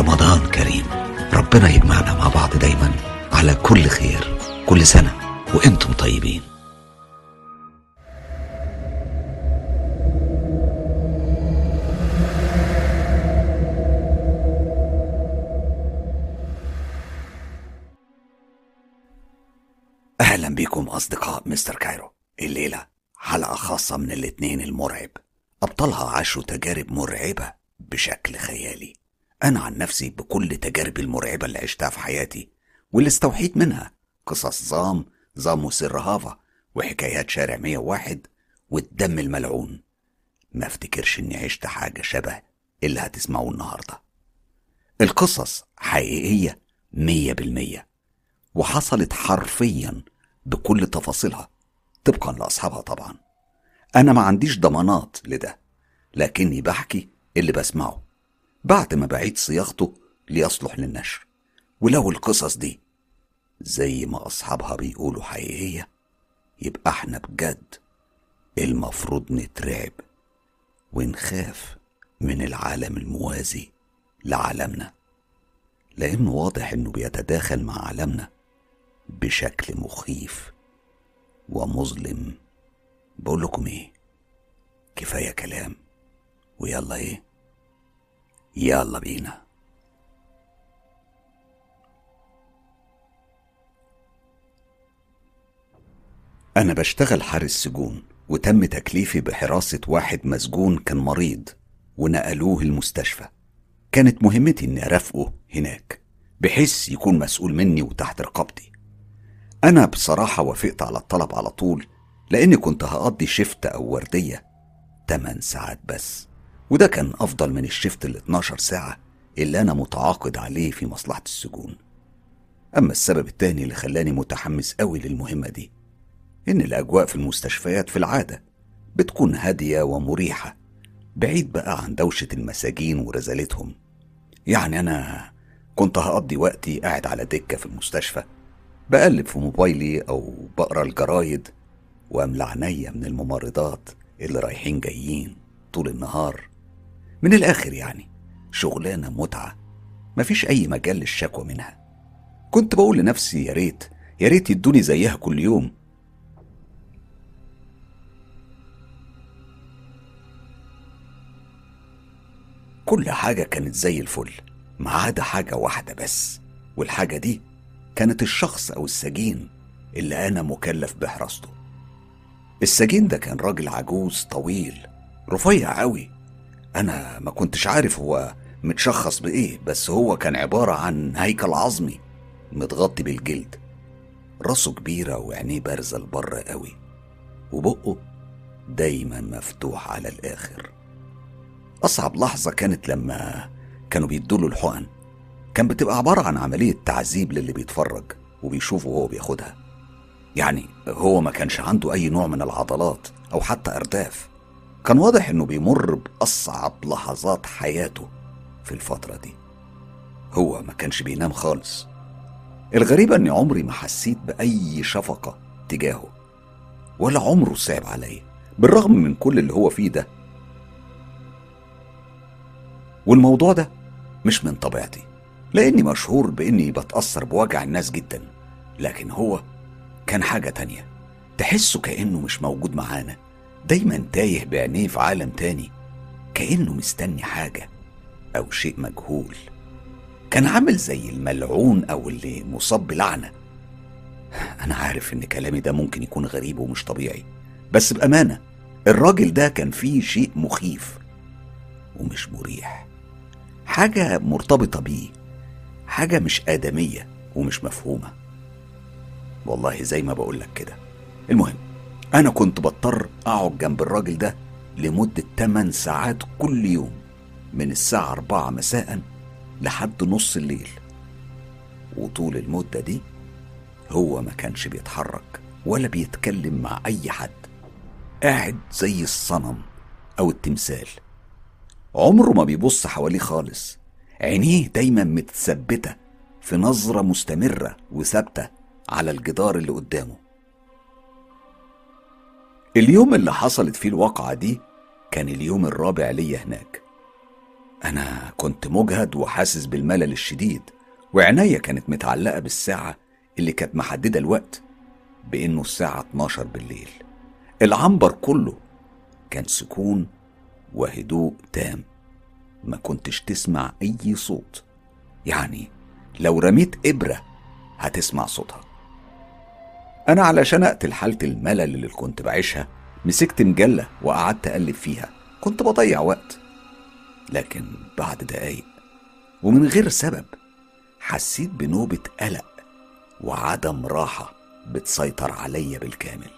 رمضان كريم. ربنا يجمعنا مع بعض دايما على كل خير كل سنة وأنتم طيبين. أهلا بكم أصدقاء مستر كايرو. الليلة حلقة خاصة من الاتنين المرعب. أبطالها عاشوا تجارب مرعبة بشكل خيالي. أنا عن نفسي بكل تجاربي المرعبة اللي عشتها في حياتي واللي استوحيت منها. قصص زام زام وسر هافا وحكايات شارع 101 والدم الملعون. ما افتكرش إني عشت حاجة شبه اللي هتسمعوه النهاردة. القصص حقيقية مية بالمية وحصلت حرفيا بكل تفاصيلها طبقا لأصحابها طبعا. أنا ما عنديش ضمانات لده لكني بحكي اللي بسمعه. بعد ما بعيد صياغته ليصلح للنشر. ولو القصص دي زي ما أصحابها بيقولوا حقيقية يبقى إحنا بجد المفروض نترعب ونخاف من العالم الموازي لعالمنا. لأنه واضح إنه بيتداخل مع عالمنا بشكل مخيف ومظلم. بقول لكم إيه؟ كفاية كلام. ويلا إيه؟ يلا بينا. أنا بشتغل حارس سجون وتم تكليفي بحراسة واحد مسجون كان مريض ونقلوه المستشفى. كانت مهمتي إني أرافقه هناك بحيث يكون مسؤول مني وتحت رقابتي أنا بصراحة وافقت على الطلب على طول لأني كنت هقضي شفت أو وردية 8 ساعات بس. وده كان أفضل من الشفت ال 12 ساعة اللي أنا متعاقد عليه في مصلحة السجون. أما السبب التاني اللي خلاني متحمس أوي للمهمة دي إن الأجواء في المستشفيات في العادة بتكون هادية ومريحة بعيد بقى عن دوشة المساجين ورزالتهم. يعني أنا كنت هقضي وقتي قاعد على دكة في المستشفى بقلب في موبايلي أو بقرأ الجرايد وأملى عينيا من الممرضات اللي رايحين جايين طول النهار. من الآخر يعني. شغلانة متعة. مفيش أي مجال للشكوى منها. كنت بقول لنفسي يا ريت يا ريت يدوني زيها كل يوم. كل حاجة كانت زي الفل ما عدا حاجة واحدة بس والحاجة دي كانت الشخص أو السجين اللي أنا مكلف بحراسته. السجين ده كان راجل عجوز طويل رفيع أوي أنا ما كنتش عارف هو متشخص بإيه بس هو كان عبارة عن هيكل عظمي متغطي بالجلد. راسه كبيرة وعينيه بارزة لبره قوي وبقه دايما مفتوح على الآخر. أصعب لحظة كانت لما كانوا بيدوله الحقن. كان بتبقى عبارة عن عملية تعذيب للي بيتفرج وبيشوفه وهو بياخدها. يعني هو ما كانش عنده أي نوع من العضلات أو حتى أرداف. كان واضح إنه بيمر بأصعب لحظات حياته في الفترة دي. هو ما كانش بينام خالص. الغريبة إني عمري ما حسيت بأي شفقة تجاهه ولا عمره صعب عليا بالرغم من كل اللي هو فيه ده. والموضوع ده مش من طبيعتي لأني مشهور بإني بتأثر بوجع الناس جدا لكن هو كان حاجة تانية تحسه كأنه مش موجود معانا. دايما تايه بعينيه في عالم تاني كأنه مستني حاجة أو شيء مجهول. كان عامل زي الملعون أو اللي مصاب بلعنة. أنا عارف إن كلامي ده ممكن يكون غريب ومش طبيعي بس بأمانة الراجل ده كان فيه شيء مخيف ومش مريح. حاجة مرتبطة بيه حاجة مش آدمية ومش مفهومة. والله زي ما بقولك كده. المهم أنا كنت بضطر أقعد جنب الراجل ده لمدة 8 ساعات كل يوم من الساعة 4 مساء لحد نص الليل. وطول المدة دي هو ما كانش بيتحرك ولا بيتكلم مع أي حد. قاعد زي الصنم أو التمثال. عمره ما بيبص حواليه خالص. عينيه دايما متثبتة في نظرة مستمرة وثابتة على الجدار اللي قدامه. اليوم اللي حصلت فيه الواقعة دي كان اليوم الرابع ليا هناك. أنا كنت مجهد وحاسس بالملل الشديد وعناية كانت متعلقة بالساعة اللي كانت محددة الوقت بإنه الساعة 12 بالليل. العنبر كله كان سكون وهدوء تام. ما كنتش تسمع أي صوت. يعني لو رميت إبرة هتسمع صوتها. أنا علشان أقتل حالة الملل اللي كنت بعيشها مسكت مجلة وقعدت أقلب فيها. كنت بضيع وقت. لكن بعد دقايق ومن غير سبب حسيت بنوبة قلق وعدم راحة بتسيطر عليا بالكامل.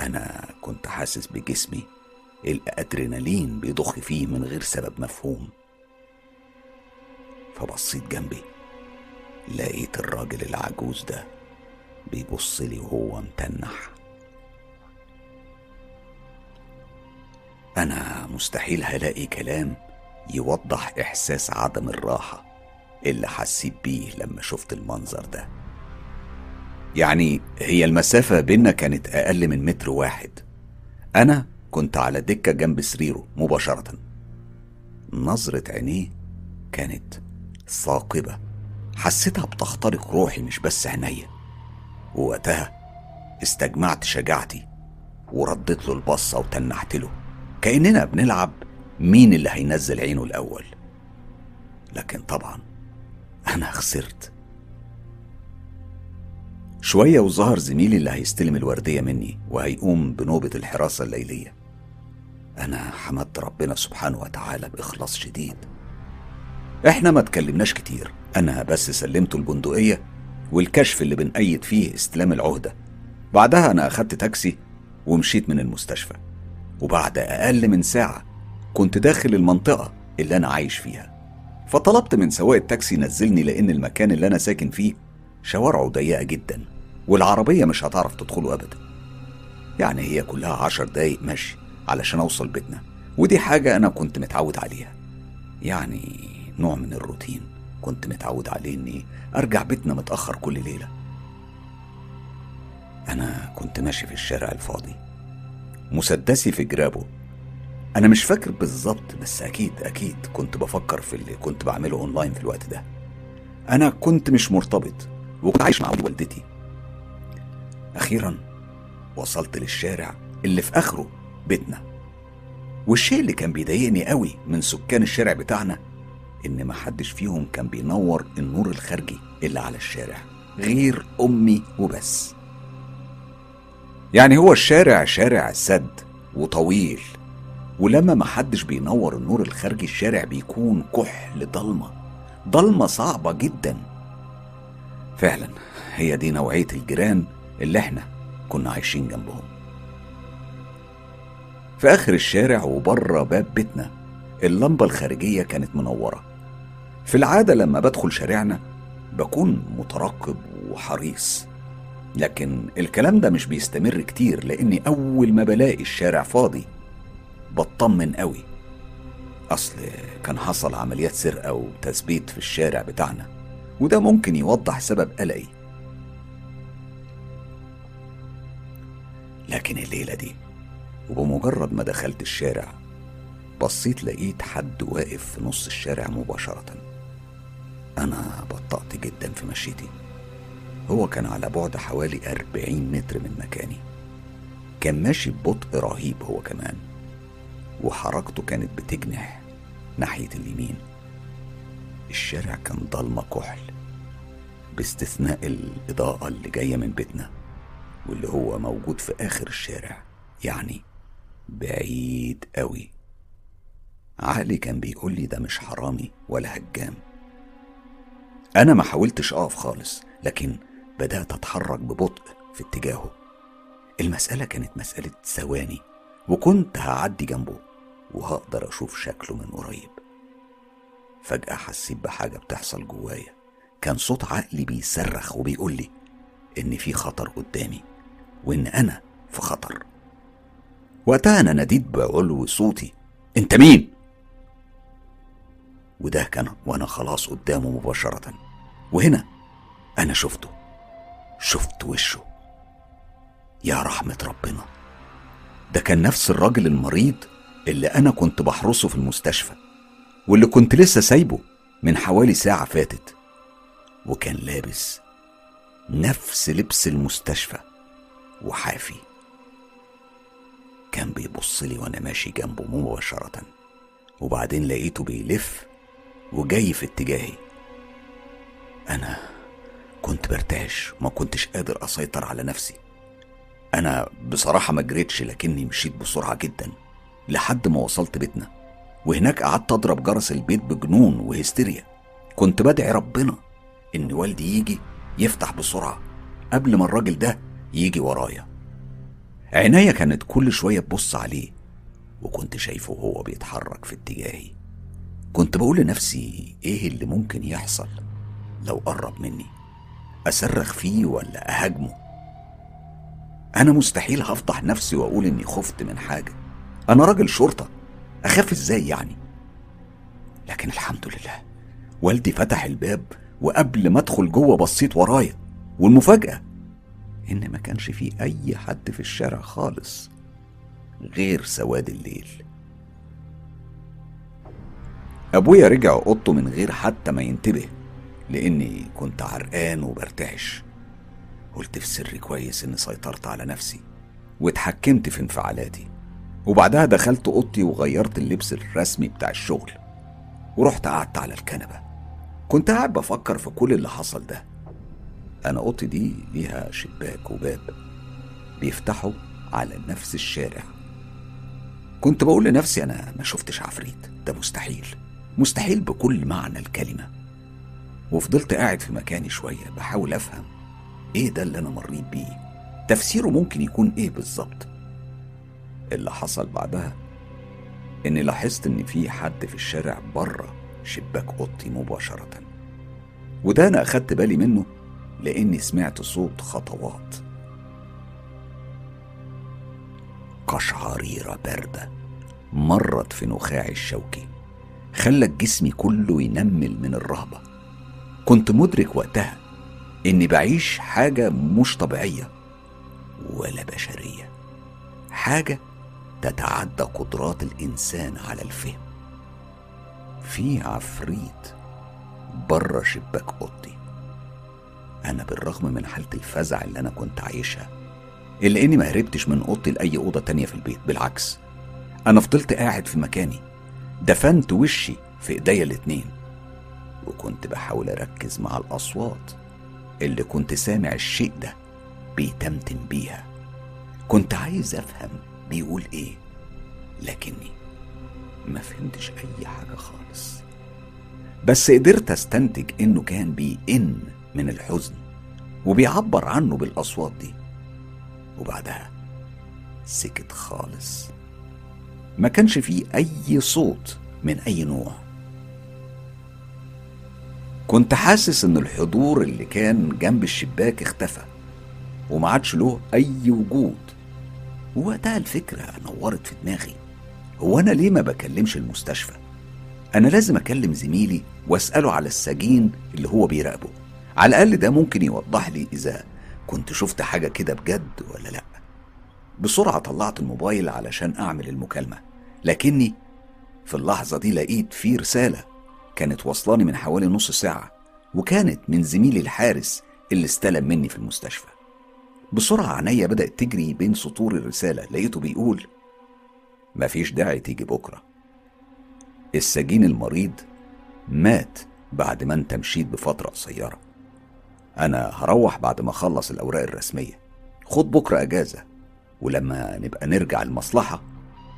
أنا كنت حاسس بجسمي الأدرينالين بيضخ فيه من غير سبب مفهوم. فبصيت جنبي لقيت الراجل العجوز ده بيبص لي وهو متنح. أنا مستحيل هلاقي كلام يوضح إحساس عدم الراحة اللي حسيت بيه لما شفت المنظر ده. يعني هي المسافة بينا كانت أقل من متر واحد. أنا كنت على دكة جنب سريره مباشرة. نظرة عينيه كانت ثاقبة. حسيتها بتخترق روحي مش بس عينيا. ووقتها استجمعت شجاعتي ورديت له البصة وتنحت له. كأننا بنلعب مين اللي هينزل عينه الأول. لكن طبعا أنا خسرت. شوية وظهر زميلي اللي هيستلم الوردية مني وهيقوم بنوبة الحراسة الليلية. أنا حمدت ربنا سبحانه وتعالى بإخلاص شديد. إحنا ما تكلمناش كتير. أنا بس سلمته البندقية والكشف اللي بنأيد فيه استلام العهدة. بعدها أنا أخدت تاكسي ومشيت من المستشفى. وبعد أقل من ساعة كنت داخل المنطقة اللي أنا عايش فيها. فطلبت من سواق التاكسي ينزلني لأن المكان اللي أنا ساكن فيه شوارعه ضيقة جدا والعربية مش هتعرف تدخله أبدا. يعني هي كلها عشر دقايق مشي علشان أوصل بيتنا. ودي حاجة أنا كنت متعود عليها. يعني نوع من الروتين كنت متعود عليه إني أرجع بيتنا متأخر كل ليلة. أنا كنت ماشي في الشارع الفاضي مسدسي في جرابه. أنا مش فاكر بالظبط بس أكيد أكيد كنت بفكر في اللي كنت بعمله أونلاين في الوقت ده. أنا كنت مش مرتبط وكنت عايش مع والدتي. أخيرا وصلت للشارع اللي في آخره بيتنا. والشيء اللي كان بيضايقني قوي من سكان الشارع بتاعنا إن محدش فيهم كان بينور النور الخارجي اللي على الشارع غير أمي وبس. يعني هو الشارع شارع سد وطويل ولما محدش بينور النور الخارجي الشارع بيكون كحل ضلمة ضلمة صعبة جدا. فعلا هي دي نوعية الجيران اللي إحنا كنا عايشين جنبهم. في آخر الشارع وبره باب بيتنا اللمبة الخارجية كانت منورة. في العادة لما بدخل شارعنا بكون مترقب وحريص. لكن الكلام ده مش بيستمر كتير لإني أول ما بلاقي الشارع فاضي بطمن قوي. أصل كان حصل عمليات سرقة وتثبيت في الشارع بتاعنا وده ممكن يوضح سبب قلقي. لكن الليلة دي وبمجرد ما دخلت الشارع بصيت لقيت حد واقف في نص الشارع مباشرة. أنا بطأت جدا في مشيتي. هو كان على بعد حوالي أربعين متر من مكاني. كان ماشي ببطء رهيب هو كمان وحركته كانت بتجنح ناحية اليمين. الشارع كان ضلمة كحل باستثناء الإضاءة اللي جاية من بيتنا واللي هو موجود في آخر الشارع يعني بعيد قوي عقلي كان بيقول لي ده مش حرامي ولا هجام. أنا ما حاولتش أقف خالص لكن بدأت أتحرك ببطء في اتجاهه. المسألة كانت مسألة ثواني وكنت هعدي جنبه وهقدر أشوف شكله من قريب. فجأة حسيت بحاجة بتحصل جوايا. كان صوت عقلي بيصرخ وبيقول لي إن في خطر قدامي وإن أنا في خطر. وقتها أنا ناديت بعلو صوتي. أنت مين؟ وده كان وأنا خلاص قدامه مباشرة. وهنا أنا شفته. شفت وشه. يا رحمة ربنا. ده كان نفس الراجل المريض اللي أنا كنت بحرسه في المستشفى واللي كنت لسه سايبه من حوالي ساعة فاتت. وكان لابس نفس لبس المستشفى وحافي. كان بيبص لي وأنا ماشي جنبه مباشرة. وبعدين لقيته بيلف وجاي في اتجاهي. أنا كنت برتعش ما كنتش قادر أسيطر على نفسي. أنا بصراحة ما جريتش لكني مشيت بسرعة جدا لحد ما وصلت بيتنا. وهناك قعدت أضرب جرس البيت بجنون وهستيريا. كنت بدعي ربنا إن والدي يجي يفتح بسرعة قبل ما الراجل ده يجي ورايا. عينيا كانت كل شوية تبص عليه وكنت شايفه هو بيتحرك في اتجاهي. كنت بقول لنفسي إيه اللي ممكن يحصل لو قرب مني؟ أصرخ فيه ولا أهاجمه؟ أنا مستحيل هفضح نفسي وأقول إني خفت من حاجة. أنا راجل شرطة أخاف إزاي يعني؟ لكن الحمد لله والدي فتح الباب وقبل ما أدخل جوه بصيت ورايا. والمفاجأة إن ما كانش في أي حد في الشارع خالص غير سواد الليل. أبويا رجع اوضته من غير حتى ما ينتبه لأني كنت عرقان وبرتعش. قلت في سري كويس إني سيطرت على نفسي واتحكمت في انفعالاتي. وبعدها دخلت أوضتي وغيرت اللبس الرسمي بتاع الشغل ورحت قعدت على الكنبة. كنت قاعد بفكر في كل اللي حصل ده. أنا أوضتي دي ليها شباك وباب بيفتحوا على نفس الشارع. كنت بقول لنفسي أنا ما شفتش عفريت ده مستحيل. مستحيل بكل معنى الكلمة. وفضلت قاعد في مكاني شوية بحاول أفهم إيه ده اللي أنا مريت بيه. تفسيره ممكن يكون إيه بالظبط؟ اللي حصل بعدها إني لاحظت إن في حد في الشارع بره شباك أوضتي مباشرة. وده أنا أخدت بالي منه لإني سمعت صوت خطوات. قشعريرة باردة مرت في نخاعي الشوكي خلت جسمي كله ينمل من الرهبة. كنت مدرك وقتها إني بعيش حاجة مش طبيعية ولا بشرية حاجة تتعدى قدرات الإنسان على الفهم. في عفريت بره شباك أوضتي. أنا بالرغم من حالة الفزع اللي أنا كنت عايشها إلا إني ما هربتش من أوضتي لأي أوضة تانية في البيت بالعكس. أنا فضلت قاعد في مكاني. دفنت وشي في إيديا الاتنين وكنت بحاول أركز مع الأصوات اللي كنت سامع الشيء ده بيتمتم بيها. كنت عايز أفهم بيقول إيه لكني ما فهمتش أي حاجة خالص. بس قدرت أستنتج إنه كان بيئن من الحزن وبيعبر عنه بالأصوات دي. وبعدها سكت خالص. ما كانش فيه أي صوت من أي نوع. كنت حاسس إن الحضور اللي كان جنب الشباك اختفى وما عادش له أي وجود. ووقتها الفكرة نورت في دماغي. هو أنا ليه ما بكلمش المستشفى؟ أنا لازم أكلم زميلي وأسأله على السجين اللي هو بيراقبه. على الأقل ده ممكن يوضح لي إذا كنت شفت حاجة كده بجد ولا لأ. بسرعة طلعت الموبايل علشان أعمل المكالمة لكني في اللحظة دي لقيت في رسالة كانت واصلاني من حوالي نص ساعة وكانت من زميلي الحارس اللي استلم مني في المستشفى. بسرعة عينيا بدأت تجري بين سطور الرسالة لقيته بيقول مفيش داعي تيجي بكرة. السجين المريض مات بعد ما انت مشيت بفترة قصيرة. أنا هروح بعد ما أخلص الأوراق الرسمية. خد بكرة أجازة. ولما نبقى نرجع المصلحة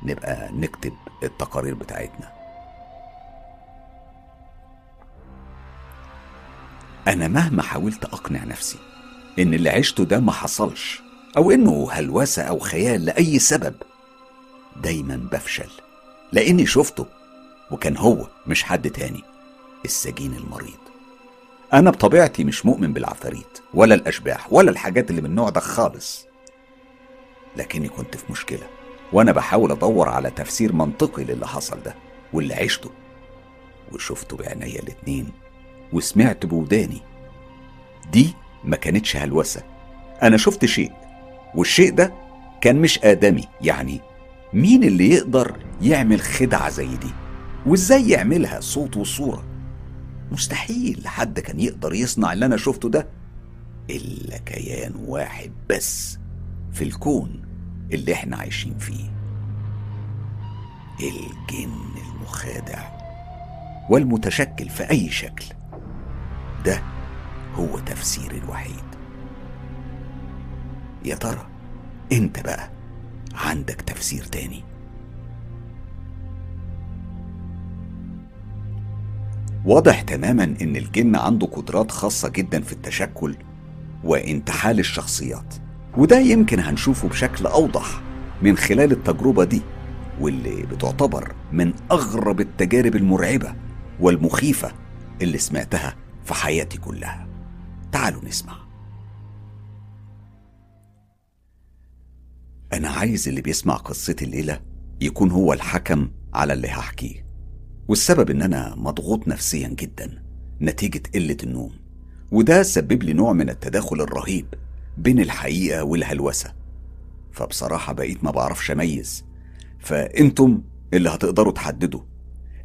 نبقى نكتب التقارير بتاعتنا. أنا مهما حاولت أقنع نفسي إن اللي عشته ده ما حصلش أو إنه هلوسة أو خيال لأي سبب دايما بفشل لأني شفته وكان هو مش حد تاني السجين المريض. أنا بطبيعتي مش مؤمن بالعفاريت ولا الأشباح ولا الحاجات اللي من النوع ده خالص. لكني كنت في مشكلة وأنا بحاول أدور على تفسير منطقي للي حصل ده واللي عشته. وشفته بعينيا الاتنين وسمعت بوداني. دي ما كانتش هلوسة أنا شفت شيء والشيء ده كان مش آدمي يعني مين اللي يقدر يعمل خدعة زي دي؟ وإزاي يعملها صوت وصورة؟ مستحيل حد كان يقدر يصنع اللي أنا شفته ده إلا كيان واحد بس في الكون. اللي إحنا عايشين فيه. الجن المخادع والمتشكل في أي شكل. ده هو تفسير الوحيد. يا ترى انت بقى عندك تفسير تاني؟ واضح تماما إن الجن عنده قدرات خاصة جدا في التشكل وانتحال الشخصيات. وده يمكن هنشوفه بشكل أوضح من خلال التجربة دي واللي بتعتبر من أغرب التجارب المرعبة والمخيفة اللي سمعتها في حياتي كلها. تعالوا نسمع. أنا عايز اللي بيسمع قصتي الليلة يكون هو الحكم على اللي هحكيه والسبب إن أنا مضغوط نفسيا جدا نتيجة قلة النوم وده سبب لي نوع من التداخل الرهيب بين الحقيقة والهلوسة. فبصراحة بقيت ما بعرفش أميز. فأنتم اللي هتقدروا تحددوا.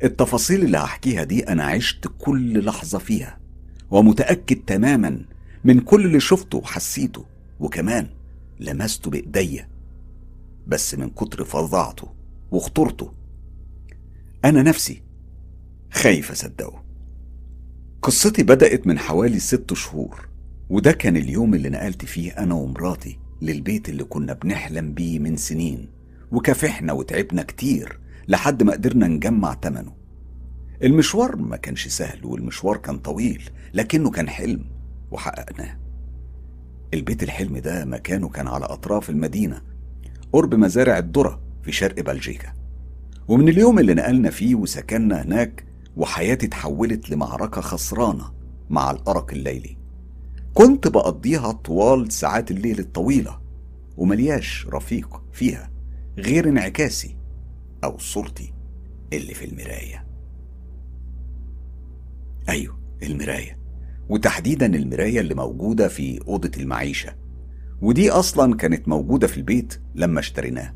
التفاصيل اللي هحكيها دي أنا عشت كل لحظة فيها ومتأكد تماما من كل اللي شفته وحسيته وكمان لمسته بإيديا. بس من كتر فظاعته وخطورته أنا نفسي خايف أصدقه. قصتي بدأت من حوالي ست شهور. وده كان اليوم اللي نقلت فيه أنا ومراتي للبيت اللي كنا بنحلم بيه من سنين وكافحنا وتعبنا كتير لحد ما قدرنا نجمع تمنه. المشوار ما كانش سهل والمشوار كان طويل لكنه كان حلم وحققناه. البيت الحلم ده مكانه كان على أطراف المدينة قرب مزارع الذرة في شرق بلجيكا. ومن اليوم اللي نقلنا فيه وسكننا هناك وحياتي اتحولت لمعركة خسرانة مع الأرق الليلي. كنت بقضيها طوال ساعات الليل الطويلة وملياش رفيق فيها غير انعكاسي أو صورتي اللي في المراية. أيوه المراية. وتحديدا المراية اللي موجودة في أوضة المعيشة. ودي أصلا كانت موجودة في البيت لما اشتريناه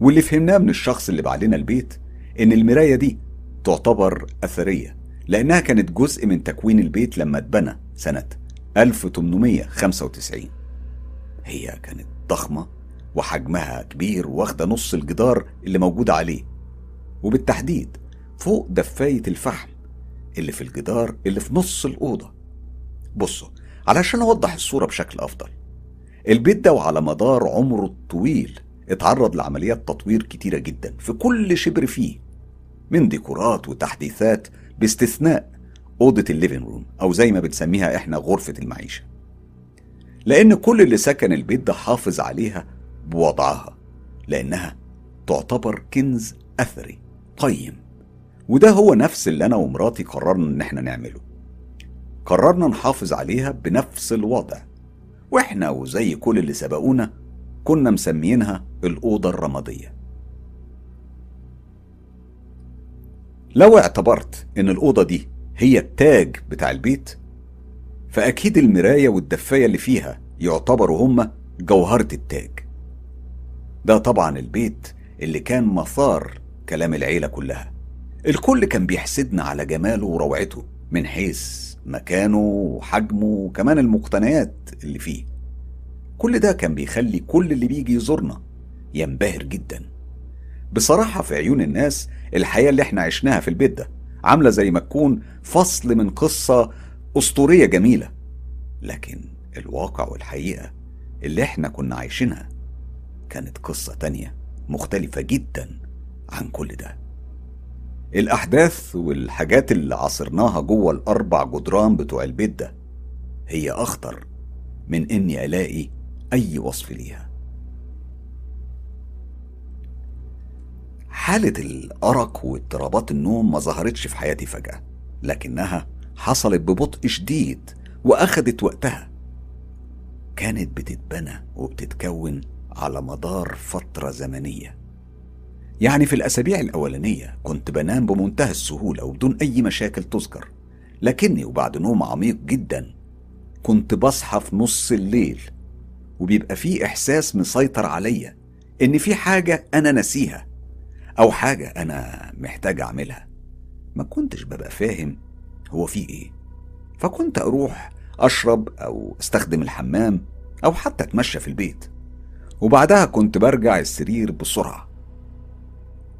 واللي فهمناه من الشخص اللي بعلنا البيت إن المراية دي تعتبر أثرية لأنها كانت جزء من تكوين البيت لما اتبنى سنة 1895 هي كانت ضخمة وحجمها كبير واخدة نص الجدار اللي موجود عليه. وبالتحديد فوق دفاية الفحم اللي في الجدار اللي في نص الأوضة. بصوا علشان أوضح الصورة بشكل أفضل البيت ده وعلى مدار عمره الطويل اتعرض لعمليات تطوير كتيرة جدا في كل شبر فيه من ديكورات وتحديثات باستثناء أوضة الليفين روم أو زي ما بنسميها إحنا غرفة المعيشة. لأن كل اللي سكن البيت ده حافظ عليها بوضعها لأنها تعتبر كنز أثري قيم. وده هو نفس اللي أنا ومراتي قررنا إن إحنا نعمله. قررنا نحافظ عليها بنفس الوضع. وإحنا وزي كل اللي سبقونا كنا مسميينها الأوضة الرمادية. لو اعتبرت إن الأوضة دي هي التاج بتاع البيت؟ فأكيد المراية والدفاية اللي فيها يعتبروا هما جوهرة التاج. ده طبعا البيت اللي كان مثار كلام العيلة كلها. الكل كان بيحسدنا على جماله وروعته من حيث مكانه وحجمه وكمان المقتنيات اللي فيه. كل ده كان بيخلي كل اللي بيجي يزورنا ينبهر جدا. بصراحة في عيون الناس الحياة اللي إحنا عشناها في البيت ده عاملة زي ما تكون فصل من قصة أسطورية جميلة. لكن الواقع والحقيقة اللي إحنا كنا عايشينها كانت قصة تانية مختلفة جدا عن كل ده. الأحداث والحاجات اللي عاصرناها جوه الأربع جدران بتوع البيت ده هي أخطر من إني ألاقي أي وصف ليها. حالة الأرق واضطرابات النوم ما ظهرتش في حياتي فجأة لكنها حصلت ببطء شديد وأخدت وقتها. كانت بتتبنى وبتتكون على مدار فترة زمنية. يعني في الأسابيع الأولانية كنت بنام بمنتهى السهولة وبدون أي مشاكل تذكر لكني وبعد نوم عميق جدا كنت بصحى في نص الليل وبيبقى في إحساس مسيطر عليا إن في حاجة أنا نسيها أو حاجة أنا محتاج أعملها. ما كنتش ببقى فاهم هو في إيه. فكنت أروح أشرب أو أستخدم الحمام أو حتى أتمشى في البيت. وبعدها كنت برجع السرير بسرعة.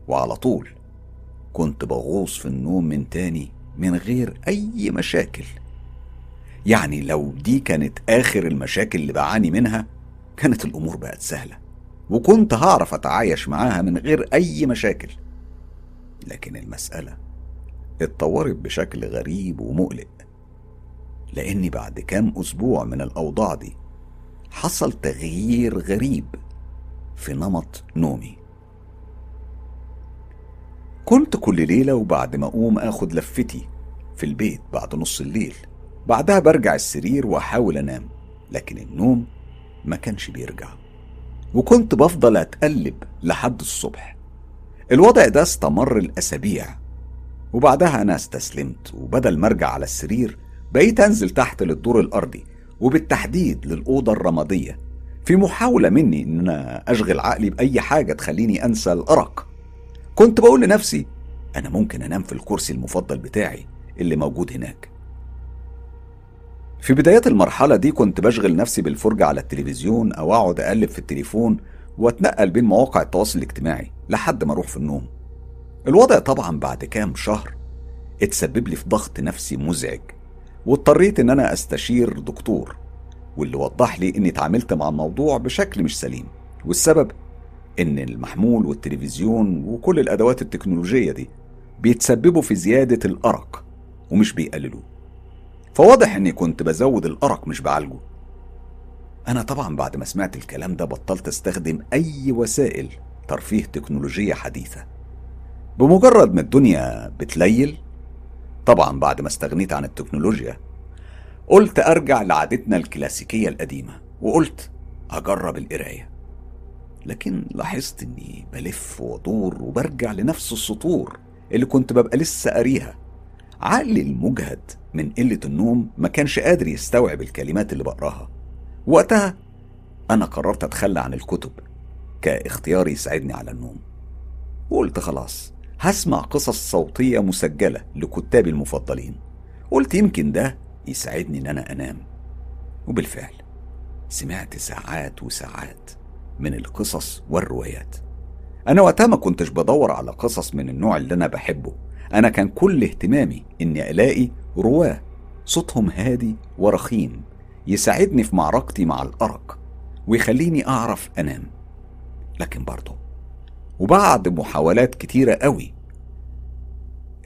وعلى طول كنت بغوص في النوم من تاني من غير أي مشاكل. يعني لو دي كانت آخر المشاكل اللي بعاني منها كانت الأمور بقت سهلة. وكنت هعرف أتعايش معاها من غير أي مشاكل. لكن المسألة اتطورت بشكل غريب ومقلق لأني بعد كام أسبوع من الأوضاع دي حصل تغيير غريب في نمط نومي. كنت كل ليلة وبعد ما أقوم آخد لفتي في البيت بعد نص الليل. بعدها برجع السرير وأحاول أنام لكن النوم ما كانش بيرجع. وكنت بفضل أتقلب لحد الصبح. الوضع ده استمر الأسابيع وبعدها أنا استسلمت وبدل ما أرجع على السرير بقيت أنزل تحت للدور الأرضي وبالتحديد للأوضة الرمادية. في محاولة مني إن أنا أشغل عقلي بأي حاجة تخليني أنسى الأرق. كنت بقول لنفسي أنا ممكن أنام في الكرسي المفضل بتاعي اللي موجود هناك. في بدايات المرحلة دي كنت بشغل نفسي بالفرجة على التلفزيون أو أقعد أقلب في التليفون وأتنقل بين مواقع التواصل الاجتماعي لحد ما أروح في النوم. الوضع طبعا بعد كام شهر اتسبب لي في ضغط نفسي مزعج واضطريت إن أنا أستشير دكتور واللي وضح لي إني اتعاملت مع الموضوع بشكل مش سليم والسبب إن المحمول والتلفزيون وكل الأدوات التكنولوجية دي بيتسببوا في زيادة الأرق ومش بيقللوه. فواضح إني كنت بزود الأرق مش بعالجه. أنا طبعا بعد ما سمعت الكلام ده بطلت أستخدم أي وسائل ترفيه تكنولوجية حديثة. بمجرد ما الدنيا بتليل طبعا بعد ما استغنيت عن التكنولوجيا قلت أرجع لعادتنا الكلاسيكية القديمة وقلت أجرب القراية. لكن لاحظت إني بلف وأدور وبرجع لنفس السطور اللي كنت ببقى لسه قاريها. عقلي المجهد من قلة النوم ما كانش قادر يستوعب الكلمات اللي بقراها. وقتها أنا قررت أتخلى عن الكتب كاختيار يساعدني على النوم. وقلت خلاص هسمع قصص صوتية مسجلة لكتابي المفضلين. قلت يمكن ده يساعدني إن أنا أنام. وبالفعل سمعت ساعات وساعات من القصص والروايات. أنا وقتها ما كنتش بدور على قصص من النوع اللي أنا بحبه. أنا كان كل اهتمامي إني ألاقي رواة صوتهم هادي ورخيم يساعدني في معركتي مع الأرق ويخليني أعرف أنام. لكن برضه وبعد محاولات كتيرة قوي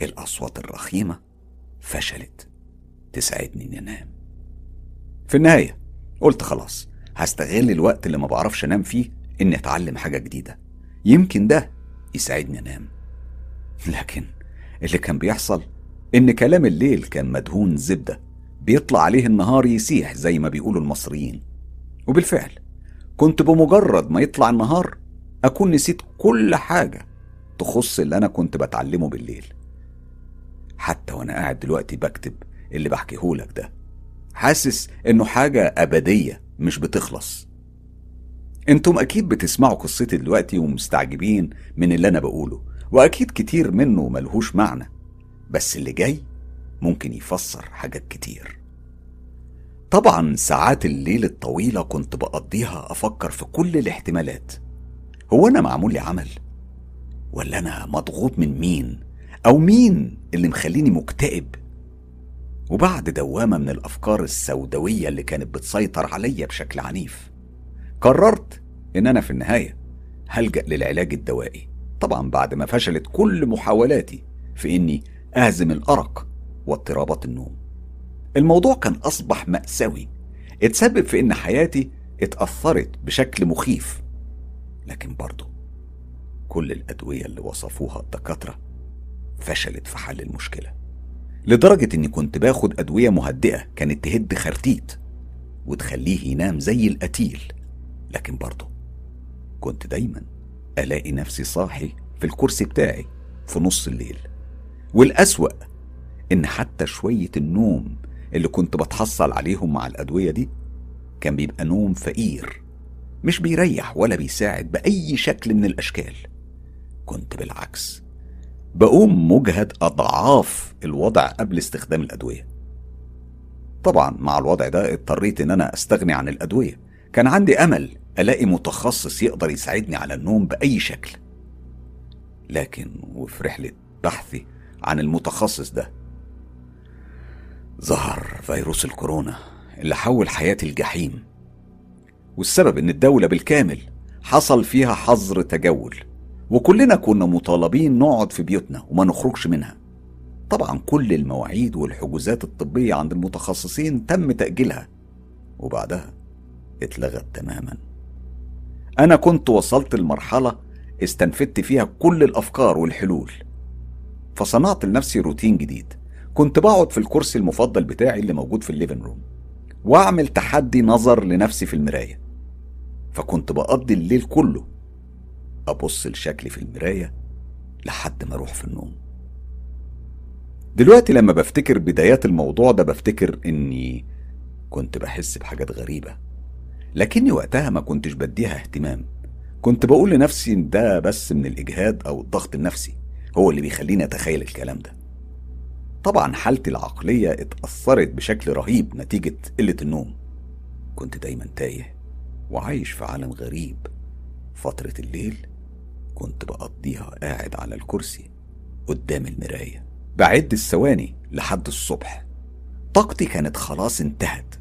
الأصوات الرخيمة فشلت تساعدني إني أنام. في النهاية قلت خلاص هستغل الوقت اللي ما بعرفش أنام فيه إني أتعلم حاجة جديدة. يمكن ده يساعدني أنام. لكن اللي كان بيحصل؟ إن كلام الليل كان مدهون زبدة. بيطلع عليه النهار يسيح زي ما بيقولوا المصريين. وبالفعل كنت بمجرد ما يطلع النهار أكون نسيت كل حاجة تخص اللي أنا كنت بتعلمه بالليل. حتى وأنا قاعد دلوقتي بكتب اللي بحكيهولك ده. حاسس إنه حاجة أبدية مش بتخلص. أنتم أكيد بتسمعوا قصتي دلوقتي ومستعجبين من اللي أنا بقوله. وأكيد كتير منه ملهوش معنى بس اللي جاي ممكن يفسر حاجات كتير طبعا ساعات الليل الطويلة كنت بقضيها أفكر في كل الاحتمالات هو أنا معمول لي عمل؟ ولا أنا مضغوط من مين؟ أو مين اللي مخليني مكتئب؟ وبعد دوامة من الأفكار السوداوية اللي كانت بتسيطر عليا بشكل عنيف قررت إن أنا في النهاية هلجأ للعلاج الدوائي طبعا بعد ما فشلت كل محاولاتي في إني أهزم الأرق واضطرابات النوم. الموضوع كان أصبح مأساوي. اتسبب في إن حياتي اتأثرت بشكل مخيف. لكن برضه كل الأدوية اللي وصفوها الدكاترة فشلت في حل المشكلة. لدرجة إني كنت باخد أدوية مهدئة كانت تهد خرتيت وتخليه ينام زي القتيل. لكن برضه كنت دايما ألاقي نفسي صاحي في الكرسي بتاعي في نص الليل. والأسوأ إن حتى شوية النوم اللي كنت بتحصل عليهم مع الأدوية دي كان بيبقى نوم فقير مش بيريح ولا بيساعد بأي شكل من الأشكال. كنت بالعكس بقوم مجهد أضعاف الوضع قبل استخدام الأدوية. طبعا مع الوضع ده اضطريت إن أنا أستغني عن الأدوية. كان عندي أمل ألاقي متخصص يقدر يساعدني على النوم بأي شكل. لكن وفي رحلة بحثي عن المتخصص ده ظهر فيروس الكورونا اللي حول حياتي الجحيم والسبب إن الدولة بالكامل حصل فيها حظر تجول وكلنا كنا مطالبين نقعد في بيوتنا وما نخرجش منها. طبعا كل المواعيد والحجوزات الطبية عند المتخصصين تم تأجيلها وبعدها اتلغت تماما. أنا كنت وصلت لمرحلة استنفدت فيها كل الأفكار والحلول فصنعت لنفسي روتين جديد. كنت بقعد في الكرسي المفضل بتاعي اللي موجود في الليفن روم وأعمل تحدي نظر لنفسي في المراية. فكنت بقضي الليل كله أبص لشكلي في المراية لحد ما أروح في النوم. دلوقتي لما بفتكر بدايات الموضوع ده بفتكر إني كنت بحس بحاجات غريبة. لكني وقتها ما كنتش بديها اهتمام. كنت بقول لنفسي إن ده بس من الإجهاد أو الضغط النفسي هو اللي بيخليني أتخيل الكلام ده. طبعا حالتي العقلية اتأثرت بشكل رهيب نتيجة قلة النوم. كنت دايما تايه وعايش في عالم غريب. فترة الليل كنت بقضيها قاعد على الكرسي قدام المراية بعد الثواني لحد الصبح. طاقتي كانت خلاص انتهت.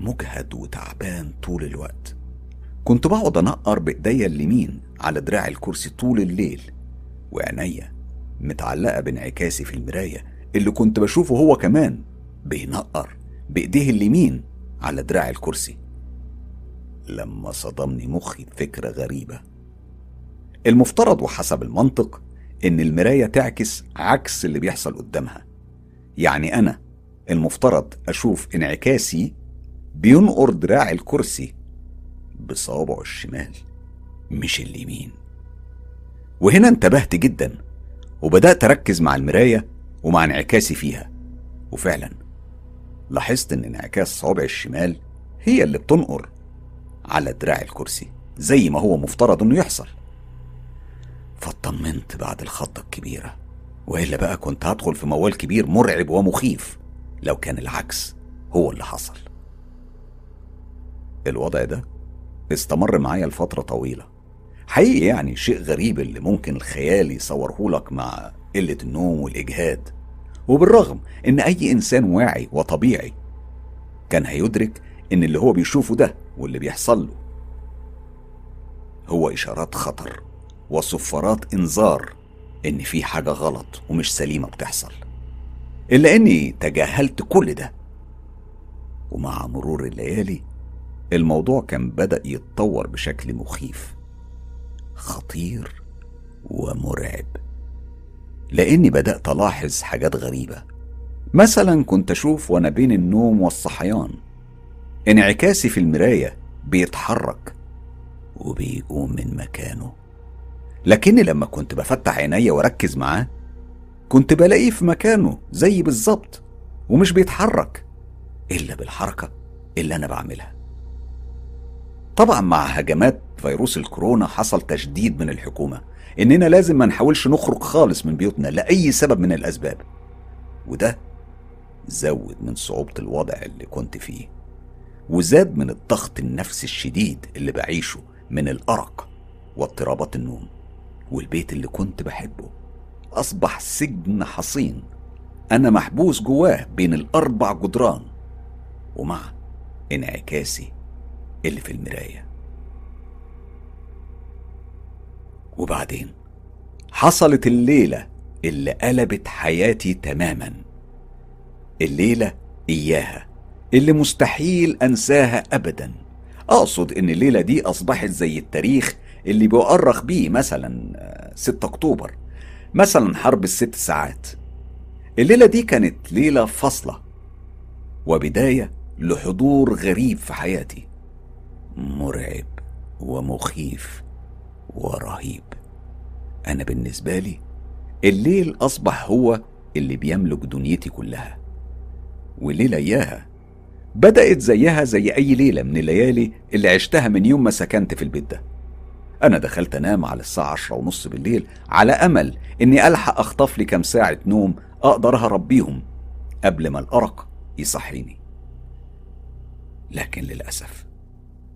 مجهد وتعبان طول الوقت. كنت بقعد أنقر بإيديا اليمين على دراع الكرسي طول الليل وعينيا متعلقة بانعكاسي في المراية اللي كنت بشوفه هو كمان بينقر بإيديه اليمين على دراع الكرسي. لما صدمني مخي بفكرة غريبة. المفترض وحسب المنطق إن المراية تعكس عكس اللي بيحصل قدامها. يعني أنا المفترض أشوف انعكاسي بينقر دراع الكرسي بصوابعه الشمال مش اليمين. وهنا انتبهت جدا وبدأت أركز مع المراية ومع انعكاسي فيها. وفعلا لاحظت إن انعكاس صوابع الشمال هي اللي بتنقر على دراع الكرسي زي ما هو مفترض إنه يحصل. فاطمنت بعد الخضة الكبيرة وإلا بقى كنت هدخل في موال كبير مرعب ومخيف لو كان العكس هو اللي حصل. الوضع ده استمر معايا لفترة طويلة. حقيقي يعني شيء غريب اللي ممكن الخيال يصورهولك مع قلة النوم والإجهاد. وبالرغم إن أي إنسان واعي وطبيعي كان هيدرك إن اللي هو بيشوفه ده واللي بيحصل له هو إشارات خطر وصفارات إنذار إن في حاجة غلط ومش سليمة بتحصل. إلا إني تجاهلت كل ده. ومع مرور الليالي الموضوع كان بدأ يتطور بشكل مخيف خطير ومرعب. لأني بدأت ألاحظ حاجات غريبة. مثلا كنت أشوف وأنا بين النوم والصحيان انعكاسي في المراية بيتحرك وبيقوم من مكانه. لكني لما كنت بفتح عينيا واركز معاه كنت بلاقيه في مكانه زي بالظبط ومش بيتحرك إلا بالحركة اللي أنا بعملها. طبعا مع هجمات فيروس الكورونا حصل تشديد من الحكومة. إننا لازم ما نحاولش نخرج خالص من بيوتنا لأي سبب من الأسباب. وده زود من صعوبة الوضع اللي كنت فيه. وزاد من الضغط النفسي الشديد اللي بعيشه من الأرق واضطرابات النوم والبيت اللي كنت بحبه. أصبح سجن حصين. أنا محبوس جواه بين الأربع جدران. ومع انعكاسي اللي في المراية. وبعدين حصلت الليلة اللي قلبت حياتي تماما. الليلة إياها اللي مستحيل أنساها أبدا. أقصد إن الليلة دي أصبحت زي التاريخ اللي بيؤرخ بيه مثلا 6 أكتوبر مثلا حرب الست ساعات. الليلة دي كانت ليلة فاصلة وبداية لحضور غريب في حياتي. مرعب ومخيف ورهيب. أنا بالنسبة لي الليل أصبح هو اللي بيملك دنيتي كلها. وليلة إياها بدأت زيها زي أي ليلة من الليالي اللي عشتها من يوم ما سكنت في البيت ده. أنا دخلت أنام على الساعة عشرة ونص بالليل على أمل إني ألحق أخطف لي كام ساعة نوم أقدر أهرب بيهم قبل ما الأرق يصحيني. لكن للأسف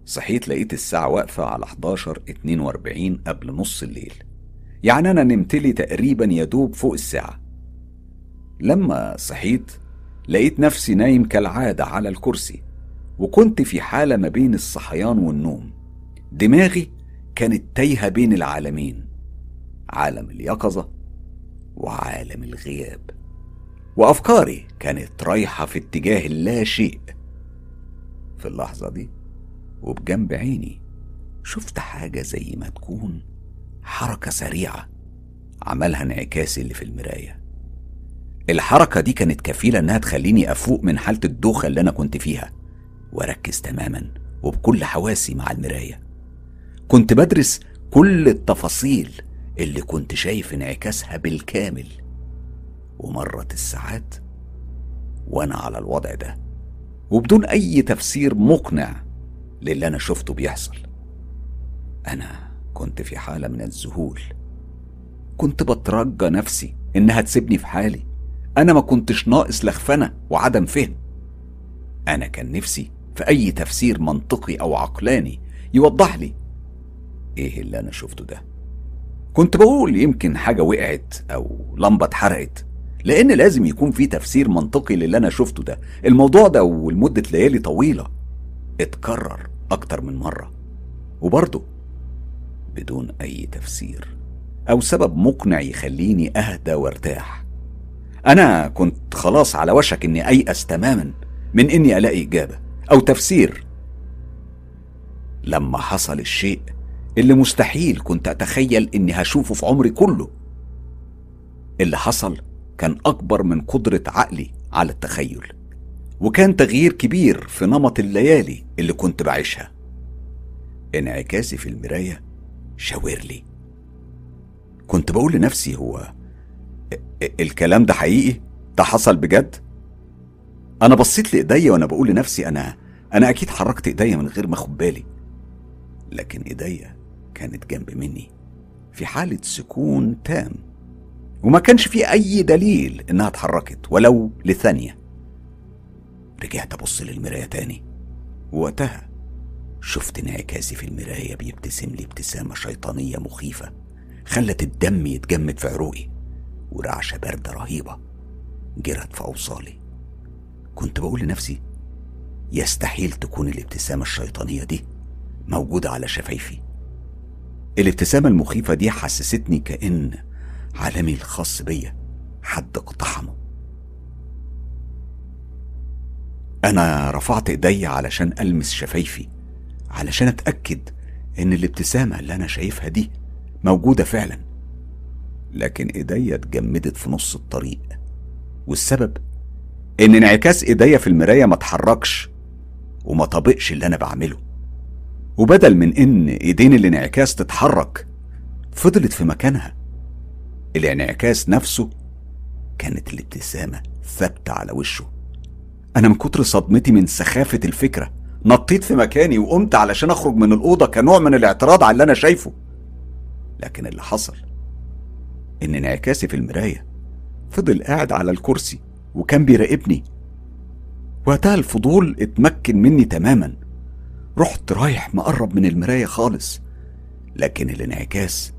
صحيت لقيت الساعة واقفة على 11 42 قبل نص الليل. يعني أنا نمت لي تقريبا يدوب فوق الساعة. لما صحيت لقيت نفسي نايم كالعادة على الكرسي وكنت في حالة ما بين الصحيان والنوم. دماغي كانت تايهة بين العالمين عالم اليقظة وعالم الغياب. وأفكاري كانت رايحة في اتجاه اللا شيء. في اللحظة دي وبجنب عيني شفت حاجة زي ما تكون حركة سريعة عملها انعكاسي اللي في المراية. الحركة دي كانت كفيلة إنها تخليني أفوق من حالة الدوخة اللي أنا كنت فيها وأركز تماما وبكل حواسي مع المراية. كنت بدرس كل التفاصيل اللي كنت شايف انعكاسها بالكامل. ومرت الساعات وأنا على الوضع ده. وبدون أي تفسير مقنع للي أنا شفته بيحصل. أنا كنت في حالة من الذهول. كنت بترجى نفسي إنها تسيبني في حالي. أنا ما كنتش ناقص لخفنة وعدم فهم. أنا كان نفسي في أي تفسير منطقي أو عقلاني يوضح لي إيه اللي أنا شفته ده. كنت بقول يمكن حاجة وقعت أو لمبة اتحرقت لأن لازم يكون في تفسير منطقي للي أنا شفته ده. الموضوع ده ولمده ليالي طويلة. اتكرر أكتر من مرة وبرضه بدون أي تفسير أو سبب مقنع يخليني أهدى وارتاح. أنا كنت خلاص على وشك إني أيأس تماما من إني ألاقي إجابة أو تفسير. لما حصل الشيء اللي مستحيل كنت أتخيل إني هشوفه في عمري كله اللي حصل كان أكبر من قدرة عقلي على التخيل. وكان تغيير كبير في نمط الليالي اللي كنت بعيشها. انعكاسي في المراية شاور لي. كنت بقول لنفسي هو الكلام ده حقيقي؟ ده حصل بجد؟ أنا بصيت لإيديا وأنا بقول لنفسي أنا أنا أكيد حركت إيديا من غير ما أخد بالي. لكن إيديا كانت جنب مني في حالة سكون تام. وما كانش في أي دليل إنها اتحركت ولو لثانية. رجعت أبص للمراية تاني. ووقتها شفت انعكاسي في المراية بيبتسم لي ابتسامة شيطانية مخيفة خلت الدم يتجمد في عروقي ورعشة باردة رهيبة جرت في أوصالي. كنت بقول لنفسي يستحيل تكون الابتسامة الشيطانية دي موجودة على شفايفي. الابتسامة المخيفة دي حسستني كأن عالمي الخاص بيا حد اقتحمه. أنا رفعت إيدي علشان ألمس شفايفي علشان أتأكد إن الابتسامة اللي أنا شايفها دي موجودة فعلا. لكن إيديا اتجمدت في نص الطريق والسبب إن انعكاس إيديا في المراية ما اتحركش وما طبقش اللي أنا بعمله. وبدل من إن إيدين الانعكاس تتحرك فضلت في مكانها. الانعكاس نفسه كانت الابتسامة ثابتة على وشه. أنا من كتر صدمتي من سخافة الفكرة. نطيت في مكاني وقمت علشان أخرج من الأوضة كنوع من الاعتراض على اللي أنا شايفه. لكن اللي حصل إن انعكاسي في المراية فضل قاعد على الكرسي وكان بيراقبني. وقتها الفضول اتمكن مني تماما. رحت رايح مقرب من المراية خالص. لكن الانعكاس